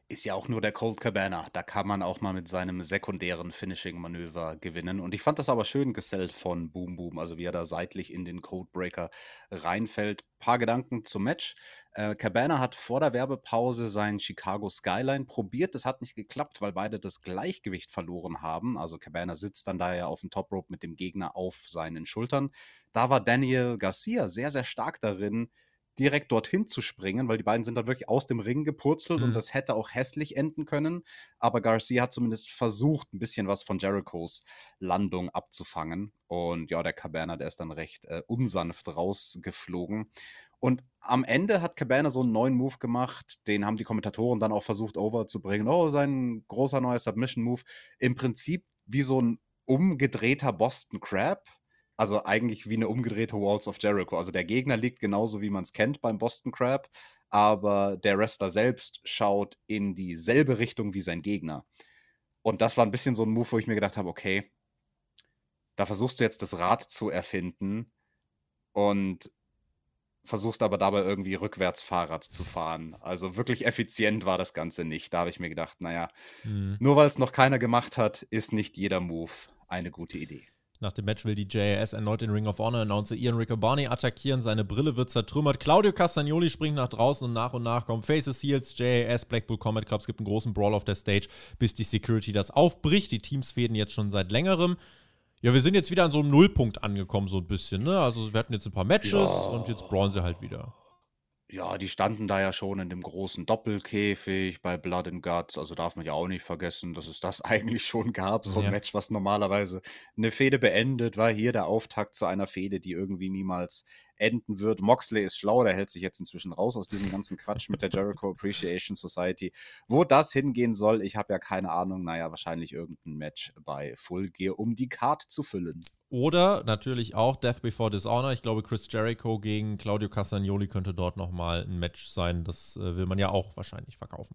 Ist ja auch nur der Cold Cabana. Da kann man auch mal mit seinem sekundären Finishing-Manöver gewinnen. Und ich fand das aber schön gesellt von Boom Boom, also wie er da seitlich in den Codebreaker reinfällt. Paar Gedanken zum Match. Äh, Cabana hat vor der Werbepause seinen Chicago Skyline probiert. Das hat nicht geklappt, weil beide das Gleichgewicht verloren haben. Also Cabana sitzt dann daher auf dem Top Rope mit dem Gegner auf seinen Schultern. Da war Daniel Garcia sehr, sehr stark darin, direkt dorthin zu springen, weil die beiden sind dann wirklich aus dem Ring gepurzelt mhm. und das hätte auch hässlich enden können. Aber Garcia hat zumindest versucht, ein bisschen was von Jerichos Landung abzufangen. Und ja, der Cabana, der ist dann recht äh, unsanft rausgeflogen. Und am Ende hat Cabana so einen neuen Move gemacht, den haben die Kommentatoren dann auch versucht overzubringen. Oh, sein großer neuer Submission-Move. Im Prinzip wie so ein umgedrehter Boston Crab also eigentlich wie eine umgedrehte Walls of Jericho. Also der Gegner liegt genauso, wie man es kennt beim Boston Crab, aber der Wrestler selbst schaut in dieselbe Richtung wie sein Gegner. Und das war ein bisschen so ein Move, wo ich mir gedacht habe, okay, da versuchst du jetzt das Rad zu erfinden und versuchst aber dabei irgendwie rückwärts Fahrrad zu fahren. Also wirklich effizient war das Ganze nicht. Da habe ich mir gedacht, naja, mhm. nur weil es noch keiner gemacht hat, ist nicht jeder Move eine gute Idee. Nach dem Match will die JAS erneut den Ring of Honor Announcer Ian Riccoboni attackieren. Seine Brille wird zertrümmert. Claudio Castagnoli springt nach draußen und nach und nach kommen Faces, Heels, JAS, Blackpool Combat Club. Es gibt einen großen Brawl auf der Stage, bis die Security das aufbricht. Die Teams fäden jetzt schon seit längerem. Ja, wir sind jetzt wieder an so einem Nullpunkt angekommen, so ein bisschen. Ne? Also wir hatten jetzt ein paar Matches ja. und jetzt sie halt wieder. Ja, die standen da ja schon in dem großen Doppelkäfig bei Blood and Guts. Also darf man ja auch nicht vergessen, dass es das eigentlich schon gab. So ein Ja. Match, was normalerweise eine Fehde beendet, war hier der Auftakt zu einer Fehde, die irgendwie niemals enden wird. Moxley ist schlau, der hält sich jetzt inzwischen raus aus diesem ganzen Quatsch mit der Jericho Appreciation Society. Wo das hingehen soll, ich habe ja keine Ahnung. Naja, wahrscheinlich irgendein Match bei Full Gear, um die Card zu füllen. Oder natürlich auch Death Before Dishonor. Ich glaube, Chris Jericho gegen Claudio Castagnoli könnte dort nochmal ein Match sein. Das äh, will man ja auch wahrscheinlich verkaufen.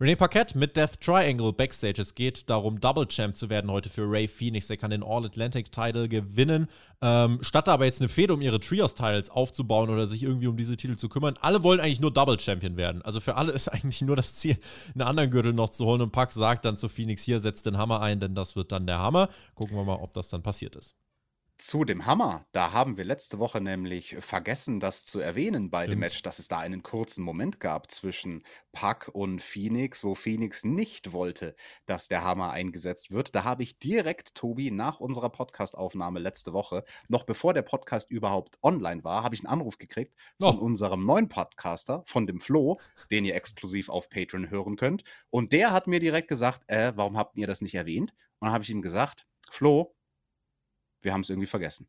René Paquette mit Death Triangle Backstage. Es geht darum, Double Champ zu werden heute für Ray Phoenix. Er kann den All-Atlantic-Title gewinnen. Ähm, statt aber jetzt eine Fehde um ihre Trios-Titles aufzubauen oder sich irgendwie um diese Titel zu kümmern. Alle wollen eigentlich nur Double Champion werden. Also für alle ist eigentlich nur das Ziel, einen anderen Gürtel noch zu holen. Und Pac sagt dann zu Phoenix: Hier, setzt den Hammer ein, denn das wird dann der Hammer. Gucken wir mal, ob das dann passiert ist. Zu dem Hammer, da haben wir letzte Woche nämlich vergessen, das zu erwähnen bei dem Stimmt. Match, dass es da einen kurzen Moment gab zwischen Pac und Phoenix, wo Phoenix nicht wollte, dass der Hammer eingesetzt wird. Da habe ich direkt, Tobi, nach unserer Podcastaufnahme letzte Woche, noch bevor der Podcast überhaupt online war, habe ich einen Anruf gekriegt von Oh. unserem neuen Podcaster, von dem Flo, den ihr exklusiv auf Patreon hören könnt. Und der hat mir direkt gesagt, äh, warum habt ihr das nicht erwähnt? Und dann habe ich ihm gesagt, Flo, wir haben es irgendwie vergessen.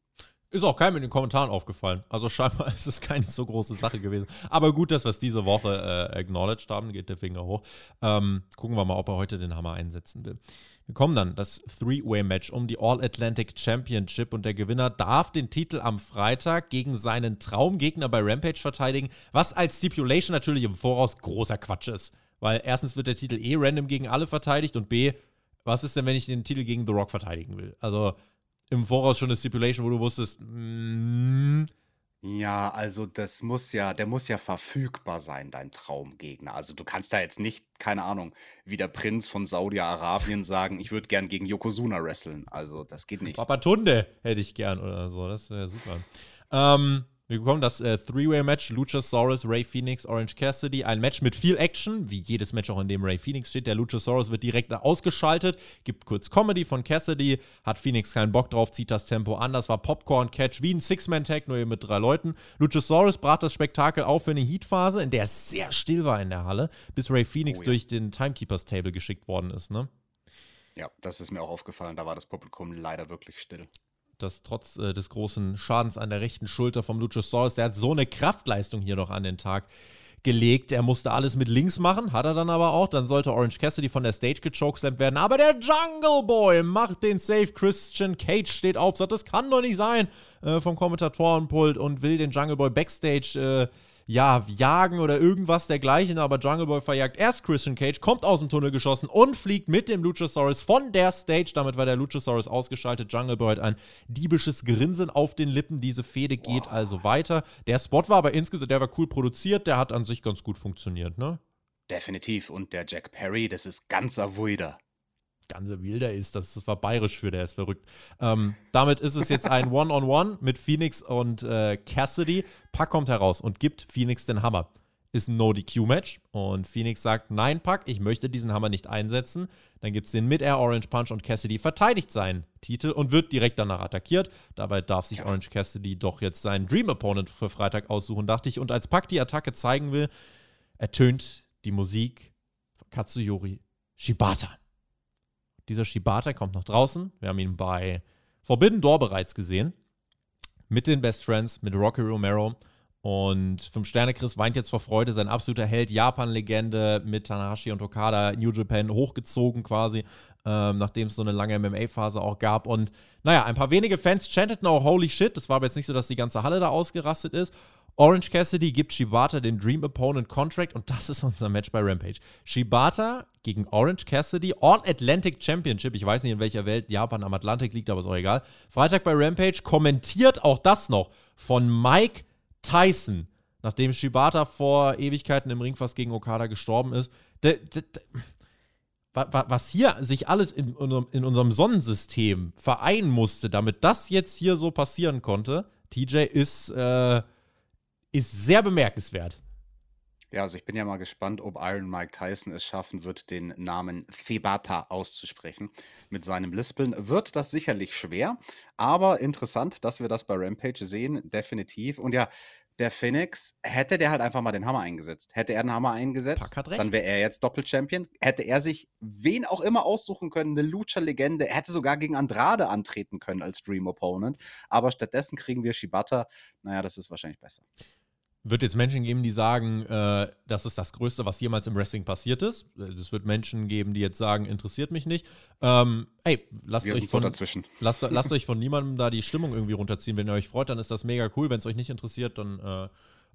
Ist auch keinem in den Kommentaren aufgefallen. Also scheinbar ist es keine so große Sache gewesen. Aber gut, dass wir es diese Woche äh, acknowledged haben, geht der Finger hoch. Ähm, gucken wir mal, ob er heute den Hammer einsetzen will. Wir kommen dann, das Three-Way-Match um die All-Atlantic Championship und der Gewinner darf den Titel am Freitag gegen seinen Traumgegner bei Rampage verteidigen, was als Stipulation natürlich im Voraus großer Quatsch ist. Weil erstens wird der Titel eh random gegen alle verteidigt und B, was ist denn, wenn ich den Titel gegen The Rock verteidigen will? Also im Voraus schon eine Stipulation, wo du wusstest, mm, Ja, also das muss ja, der muss ja verfügbar sein, dein Traumgegner. Also du kannst da jetzt nicht, keine Ahnung, wie der Prinz von Saudi-Arabien sagen, ich würde gern gegen Yokozuna wresteln. Also das geht nicht. Papatunde hätte ich gern oder so. Das wäre super. Ähm, wir bekommen das äh, Three-Way-Match: Luchasaurus, Ray Phoenix, Orange Cassidy. Ein Match mit viel Action, wie jedes Match auch, in dem Ray Phoenix steht. Der Luchasaurus wird direkt ausgeschaltet, gibt kurz Comedy von Cassidy, hat Phoenix keinen Bock drauf, zieht das Tempo an. Das war Popcorn-Catch wie ein Six-Man-Tag, nur eben mit drei Leuten. Luchasaurus brach das Spektakel auf für eine Heat-Phase, in der es sehr still war in der Halle, bis Ray Phoenix Oh ja. durch den Timekeepers-Table geschickt worden ist, ne? Ja, das ist mir auch aufgefallen. Da war das Publikum leider wirklich still. Das trotz äh, des großen Schadens an der rechten Schulter vom Luchasaurus, der hat so eine Kraftleistung hier noch an den Tag gelegt. Er musste alles mit links machen, hat er dann aber auch. Dann sollte Orange Cassidy von der Stage gechokeslammt werden. Aber der Jungle Boy macht den Safe. Christian Cage steht auf, sagt, das kann doch nicht sein, äh, vom Kommentatorenpult und will den Jungle Boy Backstage äh, ja, jagen oder irgendwas dergleichen, aber Jungle Boy verjagt erst Christian Cage, kommt aus dem Tunnel geschossen und fliegt mit dem Luchasaurus von der Stage. Damit war der Luchasaurus ausgeschaltet. Jungle Boy hat ein diebisches Grinsen auf den Lippen. Diese Fehde geht also weiter. Der Spot war aber insgesamt, der war cool produziert, der hat an sich ganz gut funktioniert, ne? Definitiv. Und der Jack Perry, das ist ganzer Wuider. Ganze Wilder ist, das war bayerisch für, der ist verrückt. Ähm, damit ist es jetzt ein One-on-One mit Phoenix und äh, Cassidy. Pack kommt heraus und gibt Phoenix den Hammer. Ist ein No-DQ-Match und Phoenix sagt, nein, Pack, ich möchte diesen Hammer nicht einsetzen. Dann gibt es den Mid-Air Orange Punch und Cassidy verteidigt seinen Titel und wird direkt danach attackiert. Dabei darf sich Orange Cassidy doch jetzt seinen Dream Opponent für Freitag aussuchen, dachte ich. Und als Pack die Attacke zeigen will, ertönt die Musik von Katsuyori Shibata. Dieser Shibata kommt nach draußen. Wir haben ihn bei Forbidden Door bereits gesehen. Mit den Best Friends, mit Rocky Romero. Und Fünf Sterne Chris weint jetzt vor Freude. Sein absoluter Held, Japan-Legende mit Tanahashi und Okada, New Japan hochgezogen quasi, ähm, nachdem es so eine lange MMA-Phase auch gab. Und naja, ein paar wenige Fans chanteten auch Holy Shit. Das war aber jetzt nicht so, dass die ganze Halle da ausgerastet ist. Orange Cassidy gibt Shibata den Dream Opponent Contract und das ist unser Match bei Rampage. Shibata gegen Orange Cassidy, All Atlantic Championship. Ich weiß nicht, in welcher Welt Japan am Atlantik liegt, aber ist auch egal. Freitag bei Rampage kommentiert auch das noch von Mike Tyson, nachdem Shibata vor Ewigkeiten im Ring fast gegen Okada gestorben ist. D d d wa- wa- was hier sich alles in unserem, in unserem Sonnensystem vereinen musste, damit das jetzt hier so passieren konnte, TJ, ist, äh, ist sehr bemerkenswert. Ja, also ich bin ja mal gespannt, ob Iron Mike Tyson es schaffen wird, den Namen Thebata auszusprechen. Mit seinem Lispeln wird das sicherlich schwer, aber interessant, dass wir das bei Rampage sehen, definitiv. Und ja, der Phoenix, hätte der halt einfach mal den Hammer eingesetzt. Hätte er den Hammer eingesetzt, dann wäre er jetzt Doppel-Champion. Hätte er sich wen auch immer aussuchen können, eine Lucha-Legende. Er hätte sogar gegen Andrade antreten können als Dream Opponent. Aber stattdessen kriegen wir Shibata. Naja, das ist wahrscheinlich besser. Wird jetzt Menschen geben, die sagen, äh, das ist das Größte, was jemals im Wrestling passiert ist. Es wird Menschen geben, die jetzt sagen, interessiert mich nicht. Ähm, ey, lasst Wir euch so von, dazwischen. lasst, lasst euch von niemandem da die Stimmung irgendwie runterziehen. Wenn ihr euch freut, dann ist das mega cool. Wenn es euch nicht interessiert, dann äh,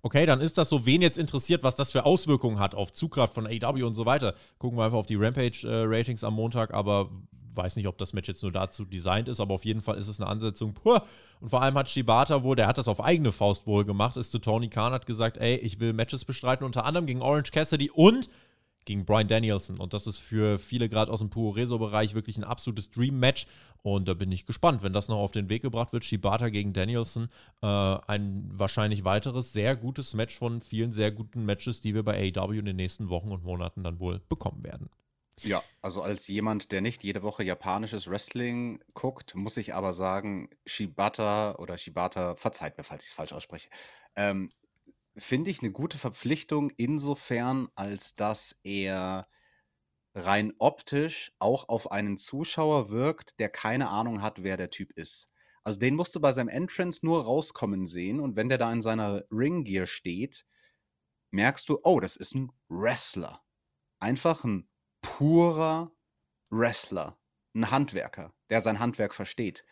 Okay, dann ist das so, wen jetzt interessiert, was das für Auswirkungen hat auf Zugkraft von AW und so weiter. Gucken wir einfach auf die Rampage-Ratings äh, am Montag, aber weiß nicht, ob das Match jetzt nur dazu designt ist, aber auf jeden Fall ist es eine Ansetzung. Puh. Und vor allem hat Shibata wohl, der hat das auf eigene Faust wohl gemacht, ist zu Tony Khan, hat gesagt, ey, ich will Matches bestreiten, unter anderem gegen Orange Cassidy und gegen Brian Danielson. Und das ist für viele gerade aus dem Puro-Reso-Bereich wirklich ein absolutes Dream-Match. Und da bin ich gespannt, wenn das noch auf den Weg gebracht wird. Shibata gegen Danielson. Äh, ein wahrscheinlich weiteres sehr gutes Match von vielen sehr guten Matches, die wir bei AEW in den nächsten Wochen und Monaten dann wohl bekommen werden. Ja, also als jemand, der nicht jede Woche japanisches Wrestling guckt, muss ich aber sagen, Shibata oder Shibata, verzeiht mir, falls ich es falsch ausspreche, ähm, finde ich eine gute Verpflichtung insofern, als dass er rein optisch auch auf einen Zuschauer wirkt, der keine Ahnung hat, wer der Typ ist. Also den musst du bei seinem Entrance nur rauskommen sehen und wenn der da in seiner Ringgear steht, merkst du, oh, das ist ein Wrestler. Einfach ein purer Wrestler, ein Handwerker, der sein Handwerk versteht.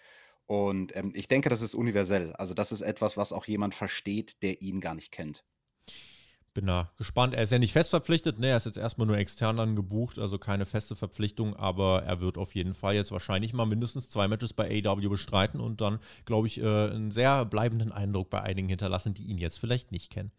Und ähm, ich denke, das ist universell. Also das ist etwas, was auch jemand versteht, der ihn gar nicht kennt. Bin da gespannt. Er ist ja nicht fest verpflichtet, ne? Er ist jetzt erstmal nur extern angebucht, also keine feste Verpflichtung, aber er wird auf jeden Fall jetzt wahrscheinlich mal mindestens zwei Matches bei AW bestreiten und dann, glaube ich, äh, einen sehr bleibenden Eindruck bei einigen hinterlassen, die ihn jetzt vielleicht nicht kennen.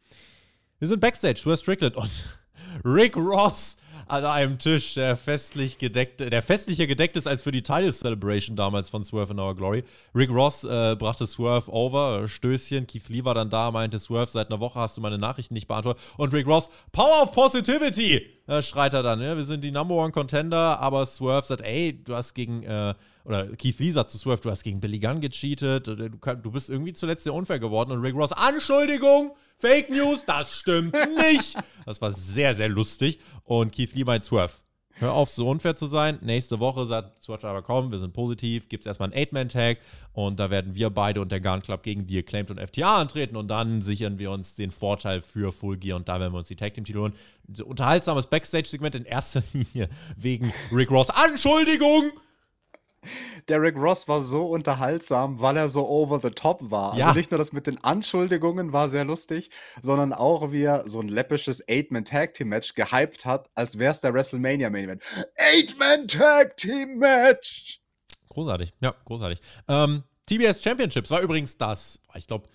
Wir sind Backstage, West Strickland und Rick Ross an einem Tisch, der festlich gedeckt, der festlicher gedeckt ist als für die Title Celebration damals von Swerve in Our Glory. Rick Ross äh, brachte Swerve over, Stößchen. Keith Lee war dann da, meinte Swerve, seit einer Woche hast du meine Nachrichten nicht beantwortet. Und Rick Ross, Power of Positivity! Äh, schreit er dann, ja, wir sind die Number One Contender, aber Swerve sagt, ey, du hast gegen, äh, oder Keith Lee sagt zu Swerve, du hast gegen Billy Gunn gecheatet, du, du bist irgendwie zuletzt sehr unfair geworden. Und Rick Ross, Anschuldigung! Fake News, das stimmt nicht. Das war sehr, sehr lustig. Und Keith Lee meint Swerve. Hör auf, so unfair zu sein. Nächste Woche sagt Swerve aber komm, wir sind positiv, gibt es erstmal einen Eight-Man-Tag und da werden wir beide und der Gun Club gegen die Acclaimed und FTA antreten und dann sichern wir uns den Vorteil für Full Gear und da werden wir uns die Tag-Team-Titel holen. Unterhaltsames Backstage-Segment in erster Linie wegen Rick Ross. Anschuldigung! Derek Ross war so unterhaltsam, weil er so over the top war. Also ja. Also nicht nur das mit den Anschuldigungen war sehr lustig, sondern auch wie er so ein läppisches Eight-Man Tag Team Match gehypt hat, als wäre es der WrestleMania Main Event. Eight-Man Tag Team Match! Großartig, ja, großartig. Ähm, TBS Championships war übrigens das, ich glaube,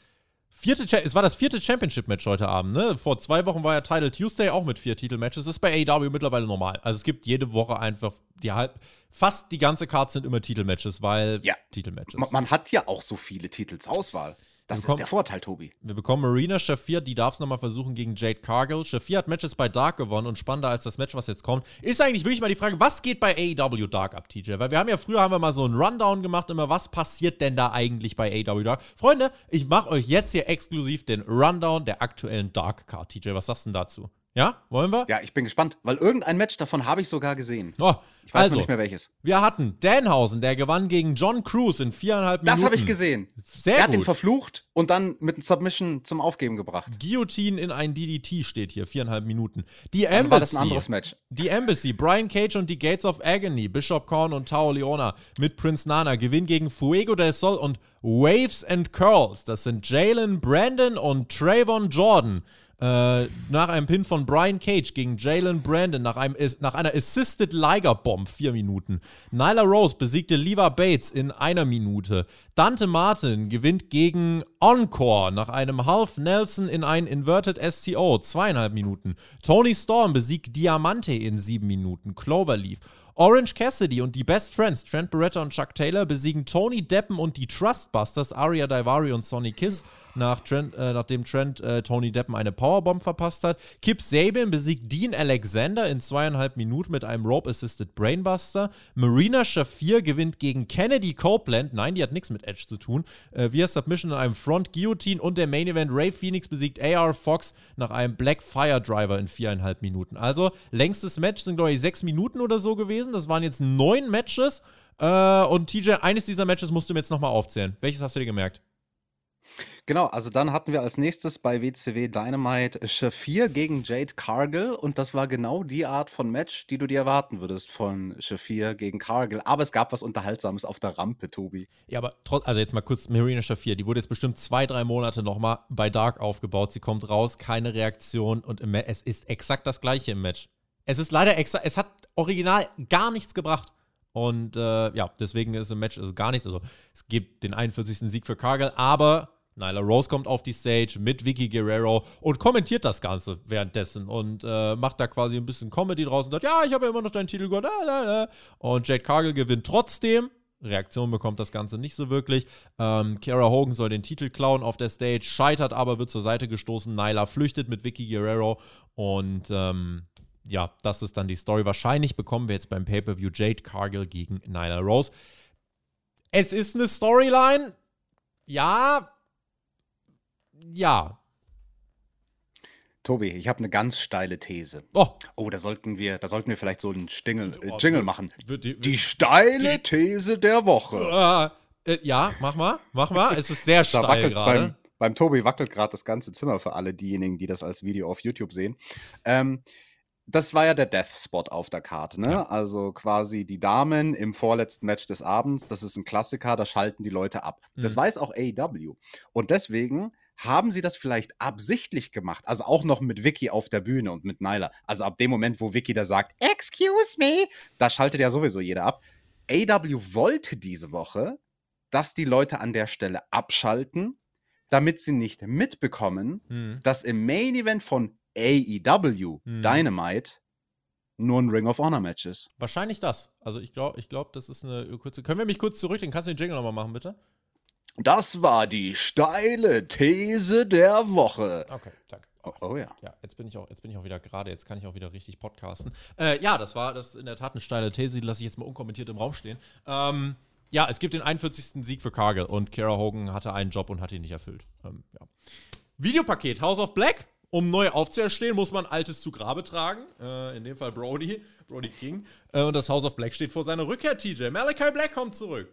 Vierte, es war das vierte Championship-Match heute Abend, ne? Vor zwei Wochen war ja Title Tuesday auch mit vier Titelmatches. Das ist bei AEW mittlerweile normal. Also es gibt jede Woche einfach die halb, fast die ganze Card sind immer Titelmatches, weil ja. Titelmatches. Man, man hat ja auch so viele Titel zur Auswahl. Das bekommen, ist der Vorteil, Tobi. Wir bekommen Marina Shafir, die darf es nochmal versuchen gegen Jade Cargill. Shafir hat Matches bei Dark gewonnen und spannender als das Match, was jetzt kommt, ist eigentlich wirklich mal die Frage, was geht bei AEW Dark ab, TJ? Weil wir haben ja früher haben wir mal so einen Rundown gemacht, immer was passiert denn da eigentlich bei AEW Dark? Freunde, ich mache euch jetzt hier exklusiv den Rundown der aktuellen Dark Card, TJ. Was sagst du denn dazu? Ja, wollen wir? Ja, ich bin gespannt, weil irgendein Match davon habe ich sogar gesehen. Oh, ich weiß also, nicht mehr welches. Wir hatten Danhausen, der gewann gegen John Cruz in viereinhalb Minuten. Das habe ich gesehen. Sehr er hat ihn verflucht und dann mit einem Submission zum Aufgeben gebracht. Guillotine in ein DDT steht hier, viereinhalb Minuten. Die Embassy. Dann war das ein anderes Match. Die Embassy, Brian Cage und die Gates of Agony, Bishop Korn und Tao Leona mit Prince Nana gewinnen gegen Fuego del Sol und Waves and Curls. Das sind Jalen Brandon und Trayvon Jordan. Äh, nach einem Pin von Brian Cage gegen Jalen Brandon nach, einem, nach einer Assisted Liger Bomb, vier Minuten. Nyla Rose besiegte Leva Bates in einer Minute. Dante Martin gewinnt gegen Encore nach einem Half Nelson in ein Inverted STO, zweieinhalb Minuten. Tony Storm besiegt Diamante in sieben Minuten. Cloverleaf. Orange Cassidy und die Best Friends, Trent Beretta und Chuck Taylor, besiegen Tony Deppen und die Trustbusters, Aria Daivari und Sonny Kiss nach Trent, äh, nachdem Trent äh, Tony Deppen eine Powerbomb verpasst hat. Kip Sabian besiegt Dean Alexander in zweieinhalb Minuten mit einem Rope-Assisted Brainbuster. Marina Shafir gewinnt gegen Kennedy Copeland. Nein, die hat nichts mit Edge zu tun. Äh, via Submission in einem Front Guillotine und der Main Event Ray Phoenix besiegt AR Fox nach einem Black Fire Driver in viereinhalb Minuten. Also längstes Match sind, glaube ich, sechs Minuten oder so gewesen. Das waren jetzt neun Matches. Äh, und TJ, eines dieser Matches musst du mir jetzt nochmal aufzählen. Welches hast du dir gemerkt? Genau, also dann hatten wir als nächstes bei WCW Dynamite Shafir gegen Jade Cargill und das war genau die Art von Match, die du dir erwarten würdest von Shafir gegen Cargill. Aber es gab was Unterhaltsames auf der Rampe, Tobi. Ja, aber trotz, also jetzt mal kurz, Marina Shafir, die wurde jetzt bestimmt zwei, drei Monate nochmal bei Dark aufgebaut. Sie kommt raus, keine Reaktion und es ist exakt das gleiche im Match. Es ist leider exakt, es hat original gar nichts gebracht. Und äh, ja, deswegen ist im Match also gar nichts. Also es gibt den 41. Sieg für Cargill, aber Nyla Rose kommt auf die Stage mit Vicky Guerrero und kommentiert das Ganze währenddessen und äh, macht da quasi ein bisschen Comedy draus und sagt, ja, ich habe ja immer noch deinen Titel gewonnen. Und Jade Cargill gewinnt trotzdem. Reaktion bekommt das Ganze nicht so wirklich. Ähm, Kara Hogan soll den Titel klauen auf der Stage, scheitert aber, wird zur Seite gestoßen. Nyla flüchtet mit Vicky Guerrero und ähm, ja, das ist dann die Story. Wahrscheinlich bekommen wir jetzt beim Pay-Per-View Jade Cargill gegen Nyla Rose. Es ist eine Storyline. Ja, ja. Tobi, ich habe eine ganz steile These. Oh. Oh, da sollten wir, da sollten wir vielleicht so einen Stingel, äh, Jingle machen. die- Die steile These der Woche. Äh, äh, ja, mach mal, mach mal. Es ist sehr steil gerade. beim, beim Tobi wackelt gerade das ganze Zimmer für alle diejenigen, die das als Video auf YouTube sehen. Ähm, das war ja der Death Spot auf der Karte, ne? Ja. Also quasi die Damen im vorletzten Match des Abends. Das ist ein Klassiker, da schalten die Leute ab. Das Mhm. weiß auch AEW. Und deswegen haben sie das vielleicht absichtlich gemacht. Also auch noch mit Vicky auf der Bühne und mit Nyla. Also ab dem Moment, wo Vicky da sagt, Excuse me, da schaltet ja sowieso jeder ab. AEW wollte diese Woche, dass die Leute an der Stelle abschalten, damit sie nicht mitbekommen, Hm. dass im Main Event von AEW Mhm. Dynamite nur ein Ring of Honor Match ist. Wahrscheinlich das. Also ich glaube, ich glaub, das ist eine kurze. Können wir mich kurz zurücklegen? Kannst du den Jingle nochmal machen, bitte? Das war die steile These der Woche. Okay, danke. Oh, oh ja. Ja, jetzt bin ich auch, jetzt bin ich auch wieder gerade, jetzt kann ich auch wieder richtig podcasten. Äh, ja, das war das ist in der Tat eine steile These, die lasse ich jetzt mal unkommentiert im Raum stehen. Ähm, ja, es gibt den 41. Sieg für Cargill und Kara Hogan hatte einen Job und hat ihn nicht erfüllt. Ähm, ja. Videopaket House of Black. Um neu aufzuerstehen, muss man Altes zu Grabe tragen. Äh, in dem Fall Brody, Brody King. Äh, und das House of Black steht vor seiner Rückkehr, TJ. Malachi Black kommt zurück.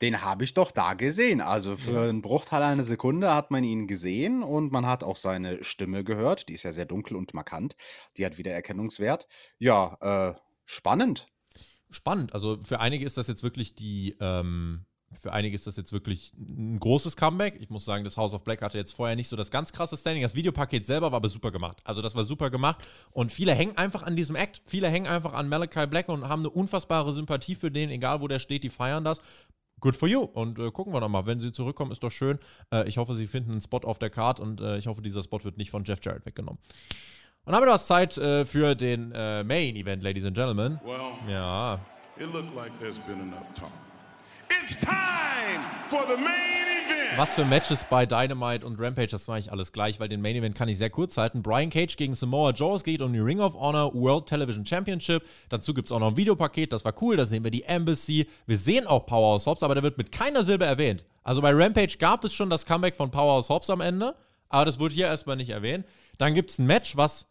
Den habe ich doch da gesehen. Also für Ja. einen Bruchteil einer Sekunde hat man ihn gesehen und man hat auch seine Stimme gehört. Die ist ja sehr dunkel und markant. Die hat wieder Erkennungswert. Ja, äh, spannend. spannend. Also für einige ist das jetzt wirklich die, ähm, für einige ist das jetzt wirklich ein großes Comeback. Ich muss sagen, das House of Black hatte jetzt vorher nicht so das ganz krasse Standing. Das Videopaket selber war aber super gemacht. Also das war super gemacht. Und viele hängen einfach an diesem Act. Viele hängen einfach an Malachi Black und haben eine unfassbare Sympathie für den, egal wo der steht, die feiern das. Good for you. Und äh, gucken wir doch mal. Wenn sie zurückkommen, ist doch schön. Äh, ich hoffe, sie finden einen Spot auf der Card und äh, ich hoffe, dieser Spot wird nicht von Jeff Jarrett weggenommen. Und dann haben wir was Zeit äh, für den äh, Main Event, Ladies and Gentlemen. Well, Ja, it looked like there's been enough talk. Was für Matches bei Dynamite und Rampage, das mache ich alles gleich, weil den Main Event kann ich sehr kurz halten. Brian Cage gegen Samoa Joe, es geht um die Ring of Honor World Television Championship. Dazu gibt es auch noch ein Videopaket, das war cool, da sehen wir die Embassy. Wir sehen auch Powerhouse Hobbs, aber der wird mit keiner Silbe erwähnt. Also bei Rampage gab es schon das Comeback von Powerhouse Hobbs am Ende, aber das wurde hier erstmal nicht erwähnt. Dann gibt es ein Match, was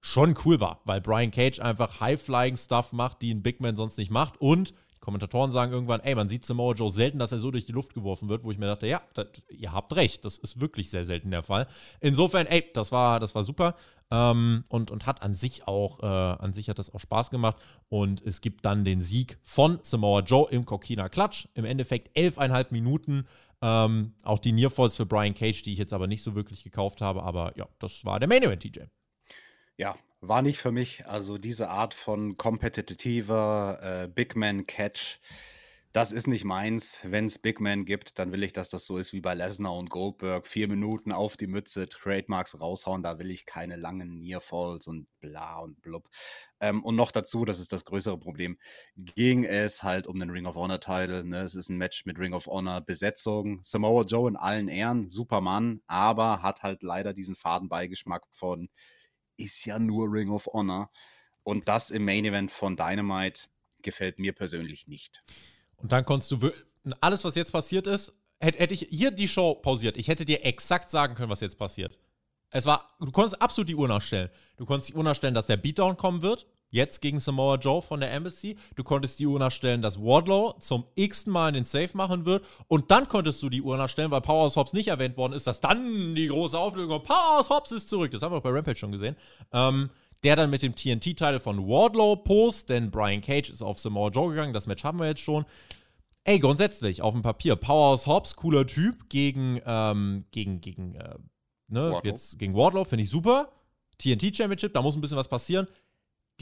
schon cool war, weil Brian Cage einfach High-Flying-Stuff macht, die ein Big Man sonst nicht macht. Und Kommentatoren sagen irgendwann, ey, man sieht Samoa Joe selten, dass er so durch die Luft geworfen wird, wo ich mir dachte, ja, das, ihr habt recht, das ist wirklich sehr selten der Fall. Insofern, ey, das war, das war super. Ähm, und, und hat an sich auch, äh, an sich hat das auch Spaß gemacht. Und es gibt dann den Sieg von Samoa Joe im Kokina Klatsch. Im Endeffekt elfeinhalb Minuten. Ähm, auch die Nearfalls für Brian Cage, die ich jetzt aber nicht so wirklich gekauft habe. Aber ja, das war der Main Event, TJ. Ja, war nicht für mich. Also diese Art von kompetitiver äh, Big Man Catch, das ist nicht meins. Wenn es Big Man gibt, dann will ich, dass das so ist wie bei Lesnar und Goldberg. Vier Minuten auf die Mütze, Trademarks raushauen. Da will ich keine langen Nearfalls und bla und blub. Ähm, und noch dazu, das ist das größere Problem, ging es halt um den Ring of Honor Title. Ne? Es ist ein Match mit Ring of Honor Besetzung. Samoa Joe in allen Ehren, Supermann, aber hat halt leider diesen faden Beigeschmack von ist ja nur Ring of Honor. Und das im Main Event von Dynamite gefällt mir persönlich nicht. Und dann konntest du alles, was jetzt passiert ist, hätte, hätte ich hier die Show pausiert. Ich hätte dir exakt sagen können, was jetzt passiert. Es war, du konntest absolut die Uhr nachstellen. Du konntest die Uhr nachstellen, dass der Beatdown kommen wird. Jetzt gegen Samoa Joe von der Embassy. Du konntest die Uhr nachstellen, dass Wardlow zum x-ten Mal den Safe machen wird. Und dann konntest du die Uhr nachstellen, weil Powerhouse Hobbs nicht erwähnt worden ist, dass dann die große Auflösung kommt. Powerhouse Hobbs ist zurück. Das haben wir auch bei Rampage schon gesehen. Ähm, der dann mit dem TNT-Titel von Wardlow post, denn Brian Cage ist auf Samoa Joe gegangen. Das Match haben wir jetzt schon. Ey, grundsätzlich, auf dem Papier, Powerhouse Hobbs, cooler Typ, gegen, ähm, gegen, gegen, äh, ne, Wardlow. jetzt gegen Wardlow, finde ich super. TNT Championship, da muss ein bisschen was passieren.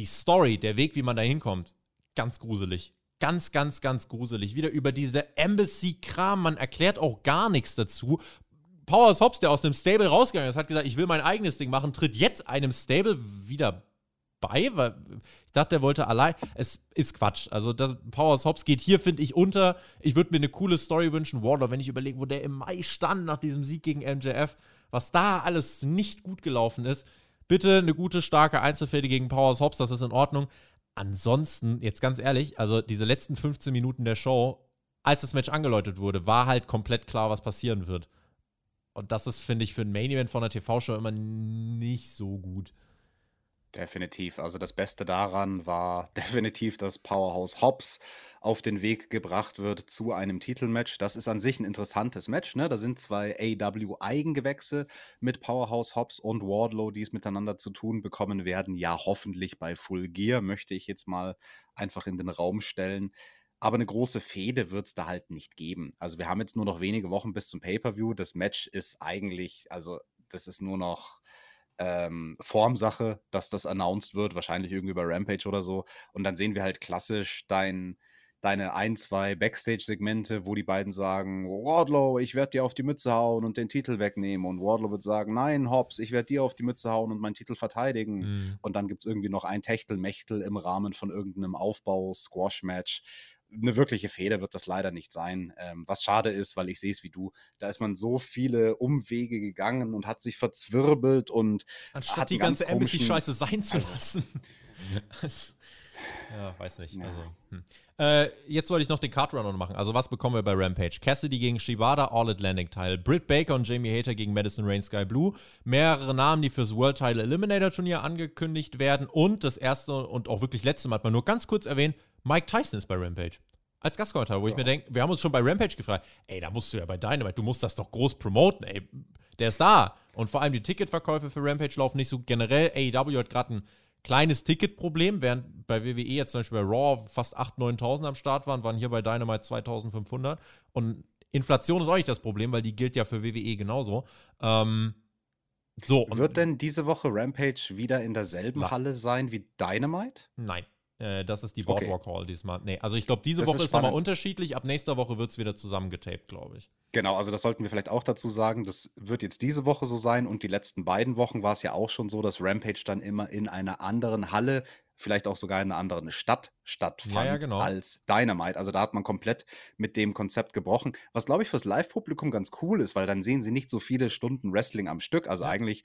Die Story, der Weg, wie man da hinkommt, ganz gruselig. Ganz, ganz, ganz gruselig. Wieder über diese Embassy-Kram, man erklärt auch gar nichts dazu. Powerhouse Hobbs, der aus dem Stable rausgegangen ist, hat gesagt, ich will mein eigenes Ding machen, tritt jetzt einem Stable wieder bei, weil ich dachte, der wollte allein. Es ist Quatsch. Also, das Powerhouse Hobbs geht hier, finde ich, unter. Ich würde mir eine coole Story wünschen. Wardlow, wenn ich überlege, wo der im Mai stand nach diesem Sieg gegen MJF, was da alles nicht gut gelaufen ist. Bitte eine gute, starke Einzelfäde gegen Powerhouse Hobbs, das ist in Ordnung. Ansonsten, jetzt ganz ehrlich, also diese letzten 15 Minuten der Show, als das Match angeläutet wurde, war halt komplett klar, was passieren wird. Und das ist, finde ich, für ein Main Event von einer TV-Show immer nicht so gut. Definitiv. Also das Beste daran war definitiv, dass Powerhouse Hobbs auf den Weg gebracht wird zu einem Titelmatch. Das ist an sich ein interessantes Match. Ne? Da sind zwei AW-Eigengewächse mit Powerhouse Hobbs und Wardlow, die es miteinander zu tun bekommen werden. Ja, hoffentlich bei Full Gear, möchte ich jetzt mal einfach in den Raum stellen. Aber eine große Fehde wird es da halt nicht geben. Also wir haben jetzt nur noch wenige Wochen bis zum Pay-Per-View. Das Match ist eigentlich, also das ist nur noch ähm, Formsache, dass das announced wird, wahrscheinlich irgendwie bei Rampage oder so. Und dann sehen wir halt klassisch dein, deine ein, zwei Backstage-Segmente, wo die beiden sagen, Wardlow, ich werde dir auf die Mütze hauen und den Titel wegnehmen. Und Wardlow wird sagen, nein, Hobbs, ich werde dir auf die Mütze hauen und meinen Titel verteidigen. Mhm. Und dann gibt es irgendwie noch ein Techtelmechtel im Rahmen von irgendeinem Aufbau-Squash-Match. Eine wirkliche Fehde wird das leider nicht sein. Ähm, was schade ist, weil ich sehe es wie du. Da ist man so viele Umwege gegangen und hat sich verzwirbelt und Anstatt hat die ganze Embassy-Scheiße sein zu Also- lassen. Ja, weiß nicht. Ja. Also, hm. äh, jetzt wollte ich noch den Card-Runner machen. Also, was bekommen wir bei Rampage? Cassidy gegen Shibata, All-Atlantic-Teil. Britt Baker und Jamie Hater gegen Madison Rain Sky Blue. Mehrere Namen, die fürs World Title Eliminator Turnier angekündigt werden. Und das erste und auch wirklich letzte Mal, hat man nur ganz kurz erwähnt, Mike Tyson ist bei Rampage. Als Gastkommentar, wo ich mir denke, wir haben uns schon bei Rampage gefragt, ey, da musst du ja bei Dynamite, du musst das doch groß promoten, ey. Der ist da. Und vor allem die Ticketverkäufe für Rampage laufen nicht so generell. AEW hat gerade ein kleines Ticketproblem, während bei WWE jetzt zum Beispiel bei Raw fast 8.000, 9.000 am Start waren, waren hier bei Dynamite 2.500. Und Inflation ist auch nicht das Problem, weil die gilt ja für WWE genauso. Ähm, so. Wird denn diese Woche Rampage wieder in derselben. Halle sein wie Dynamite? Nein. Äh, das ist die Okay. Boardwalk Hall diesmal. Nee, also ich glaube, diese Das Woche ist ist, nochmal unterschiedlich. Ab nächster Woche wird es wieder zusammengetaped, glaube ich. Genau, also das sollten wir vielleicht auch dazu sagen. Das wird jetzt diese Woche so sein und die letzten beiden Wochen war es ja auch schon so, dass Rampage dann immer in einer anderen Halle, vielleicht auch sogar in einer anderen Stadt stattfand Ja, ja, genau. als Dynamite. Also da hat man komplett mit dem Konzept gebrochen, was glaube ich fürs Live-Publikum ganz cool ist, weil dann sehen sie nicht so viele Stunden Wrestling am Stück. Also Ja. eigentlich,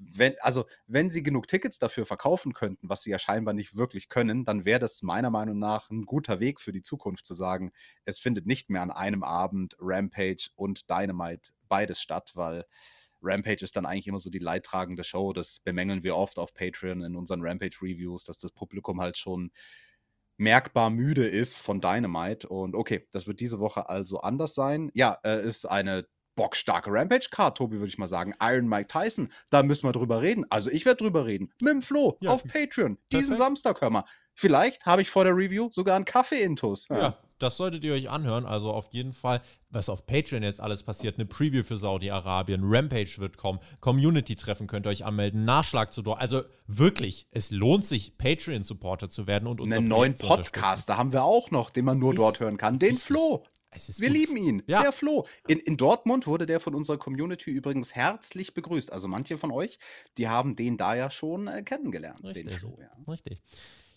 wenn, also wenn sie genug Tickets dafür verkaufen könnten, was sie ja scheinbar nicht wirklich können, dann wäre das meiner Meinung nach ein guter Weg für die Zukunft zu sagen, es findet nicht mehr an einem Abend Rampage und Dynamite beides statt, weil Rampage ist dann eigentlich immer so die leidtragende Show. Das bemängeln wir oft auf Patreon in unseren Rampage-Reviews, dass das Publikum halt schon merkbar müde ist von Dynamite. Und okay, das wird diese Woche also anders sein. Ja, äh, ist eine bockstarke Rampage-Card, Tobi, würde ich mal sagen. Iron Mike Tyson, da müssen wir drüber reden. Also ich werde drüber reden. Mit dem Flo Ja. auf Patreon. Diesen Perfekt. Samstag, hör mal. Vielleicht habe ich vor der Review sogar einen Kaffee-Intus. Ja. das solltet ihr euch anhören. Also auf jeden Fall, was auf Patreon jetzt alles passiert. Eine Preview für Saudi-Arabien, Rampage wird kommen, Community-Treffen könnt ihr euch anmelden, Nachschlag zu dort. Also wirklich, es lohnt sich, Patreon-Supporter zu werden und unser Einen neuen. Podcast, da haben wir auch noch, den man nur Ist dort hören kann. Den. Flo. Wir gut. lieben ihn. Ja. Der Flo. In, in Dortmund wurde der von unserer Community übrigens herzlich begrüßt. Also manche von euch, die haben den da ja schon äh, kennengelernt, den Richtig. Flo. Ja. Richtig.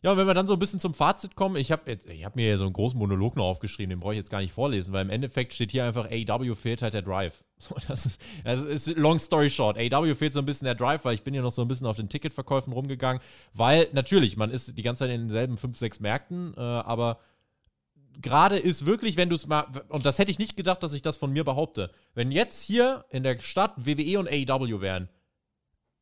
Ja, und wenn wir dann so ein bisschen zum Fazit kommen, ich habe hab mir ja so einen großen Monolog noch aufgeschrieben, den brauche ich jetzt gar nicht vorlesen, weil im Endeffekt steht hier einfach, AW fehlt halt der Drive. So, das, ist, das ist long story short. AW fehlt so ein bisschen der Drive, weil ich bin ja noch so ein bisschen auf den Ticketverkäufen rumgegangen, weil natürlich, man ist die ganze Zeit in denselben fünf, sechs Märkten, äh, aber gerade ist wirklich, wenn du es mal, und das hätte ich nicht gedacht, dass ich das von mir behaupte, wenn jetzt hier in der Stadt WWE und AEW wären,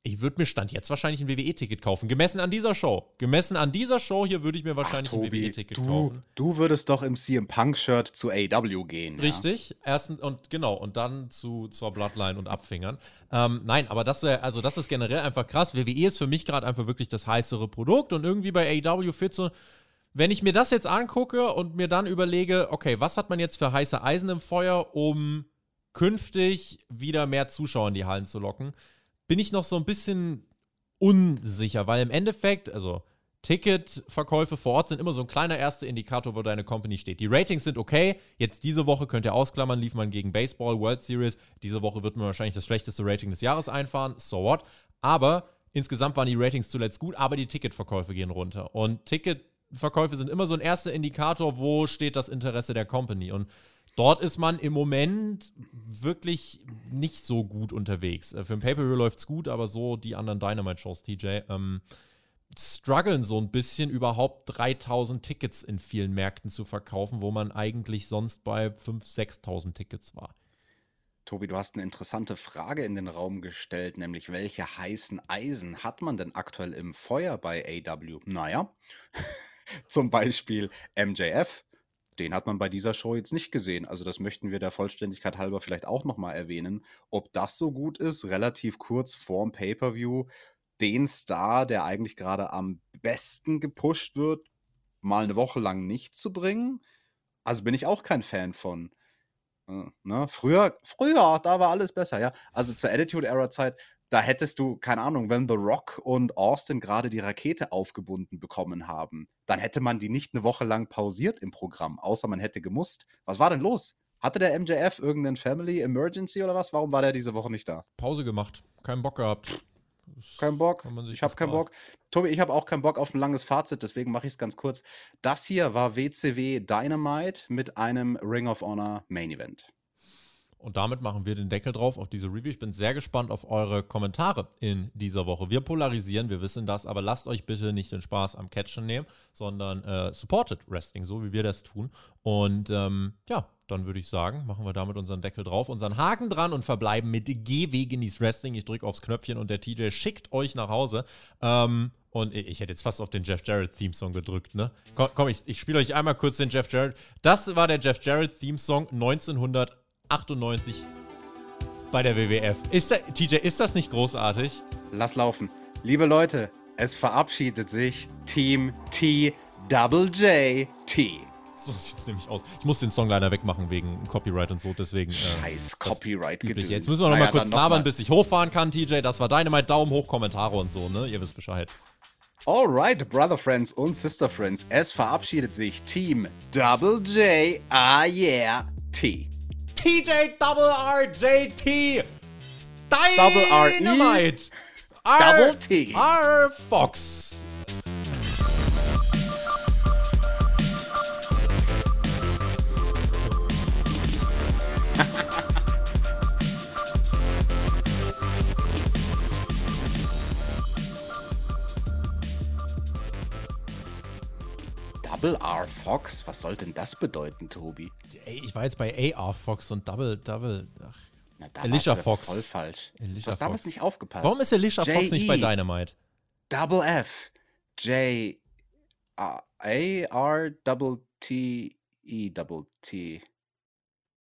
ich würde mir Stand jetzt wahrscheinlich ein WWE-Ticket kaufen. Gemessen an dieser Show. Gemessen an dieser Show hier würde ich mir wahrscheinlich ein WWE-Ticket du, kaufen. du würdest doch im CM Punk-Shirt zu AW gehen. ja? Richtig. Erstens und genau, und dann zu, zur Bloodline und Abfingern. Ähm, nein, aber das, also das ist generell einfach krass. WWE ist für mich gerade einfach wirklich das heißere Produkt und irgendwie bei AW fehlt so. Wenn ich mir das jetzt angucke und mir dann überlege, okay, was hat man jetzt für heiße Eisen im Feuer, um künftig wieder mehr Zuschauer in die Hallen zu locken, bin ich noch so ein bisschen unsicher, weil im Endeffekt, also Ticketverkäufe vor Ort sind immer so ein kleiner erster Indikator, wo deine Company steht. Die Ratings sind okay. Jetzt diese Woche könnt ihr ausklammern, lief man gegen Baseball, World Series. Diese Woche wird man wahrscheinlich das schlechteste Rating des Jahres einfahren. So what? Aber insgesamt waren die Ratings zuletzt gut, aber die Ticketverkäufe gehen runter. Und Ticketverkäufe sind immer so ein erster Indikator, wo steht das Interesse der Company. Und dort ist man im Moment wirklich nicht so gut unterwegs. Äh, Für ein Pay-Per-View läuft es gut, aber so die anderen Dynamite-Shows, TJ, ähm, strugglen so ein bisschen, überhaupt 3000 Tickets in vielen Märkten zu verkaufen, wo man eigentlich sonst bei 5.000, 6.000 Tickets war. Tobi, du hast eine interessante Frage in den Raum gestellt, nämlich welche heißen Eisen hat man denn aktuell im Feuer bei AW? Naja, zum Beispiel MJF. Den hat man bei dieser Show jetzt nicht gesehen. Also das möchten wir der Vollständigkeit halber vielleicht auch nochmal erwähnen. Ob das so gut ist, relativ kurz vorm Pay-per-View, den Star, der eigentlich gerade am besten gepusht wird, mal eine Woche lang nicht zu bringen. Also bin ich auch kein Fan von. Äh, Ne? Früher, früher, da war alles besser, ja. Also zur Attitude-Era-Zeit, da hättest du, keine Ahnung, wenn The Rock und Austin gerade die Rakete aufgebunden bekommen haben, dann hätte man die nicht eine Woche lang pausiert im Programm, außer man hätte gemusst. Was war denn los? Hatte der MJF irgendeinen Family Emergency oder was? Warum war der diese Woche nicht da? Pause gemacht, keinen Bock gehabt. Kein Bock. Ich habe keinen. Bock. Tobi, ich habe auch keinen Bock auf ein langes Fazit, deswegen mache ich es ganz kurz. Das hier war WCW Dynamite mit einem Ring of Honor Main Event. Und damit machen wir den Deckel drauf auf diese Review. Ich bin sehr gespannt auf eure Kommentare in dieser Woche. Wir polarisieren, wir wissen das, aber lasst euch bitte nicht den Spaß am Catchen nehmen, sondern äh, supported Wrestling, so wie wir das tun. Und ähm, ja, dann würde ich sagen, machen wir damit unseren Deckel drauf, unseren Haken dran und verbleiben mit GW Genieß Wrestling. Ich drücke aufs Knöpfchen und der TJ schickt euch nach Hause. Ähm, und ich hätte jetzt fast auf den Jeff Jarrett-Theme-Song gedrückt, ne? Komm, komm ich, ich spiele euch einmal kurz den Jeff Jarrett. Das war der Jeff Jarrett-Theme-Song 1900. 98 bei der WWF. Ist da, TJ, ist das nicht großartig? Lass laufen. Liebe Leute, es verabschiedet sich Team T Double J T. So sieht es nämlich aus. Ich muss den Song leider wegmachen wegen Copyright und so, deswegen. Äh, Scheiß äh, Copyright gedöns. Jetzt müssen wir nochmal naja, kurz labern, bis ich hochfahren kann, TJ. Das war Dynamite, Daumen hoch, Kommentare und so, ne? Ihr wisst Bescheid. Alright, Brother Friends und Sister Friends, es verabschiedet sich Team Double J, ah yeah, T. TJ Double RJT. Double R? Dynamite. Double T. R Fox. Double R Fox, was soll denn das bedeuten, Tobi? Ey, ich war jetzt bei AR Fox und Double, Double. Ach. Na, da Alicia Fox. Voll falsch. Alicia du hast damals Fox. nicht aufgepasst. Warum ist Alicia Fox nicht bei J.E. Dynamite? Double F, J, A, A, R, Double T, E, Double T.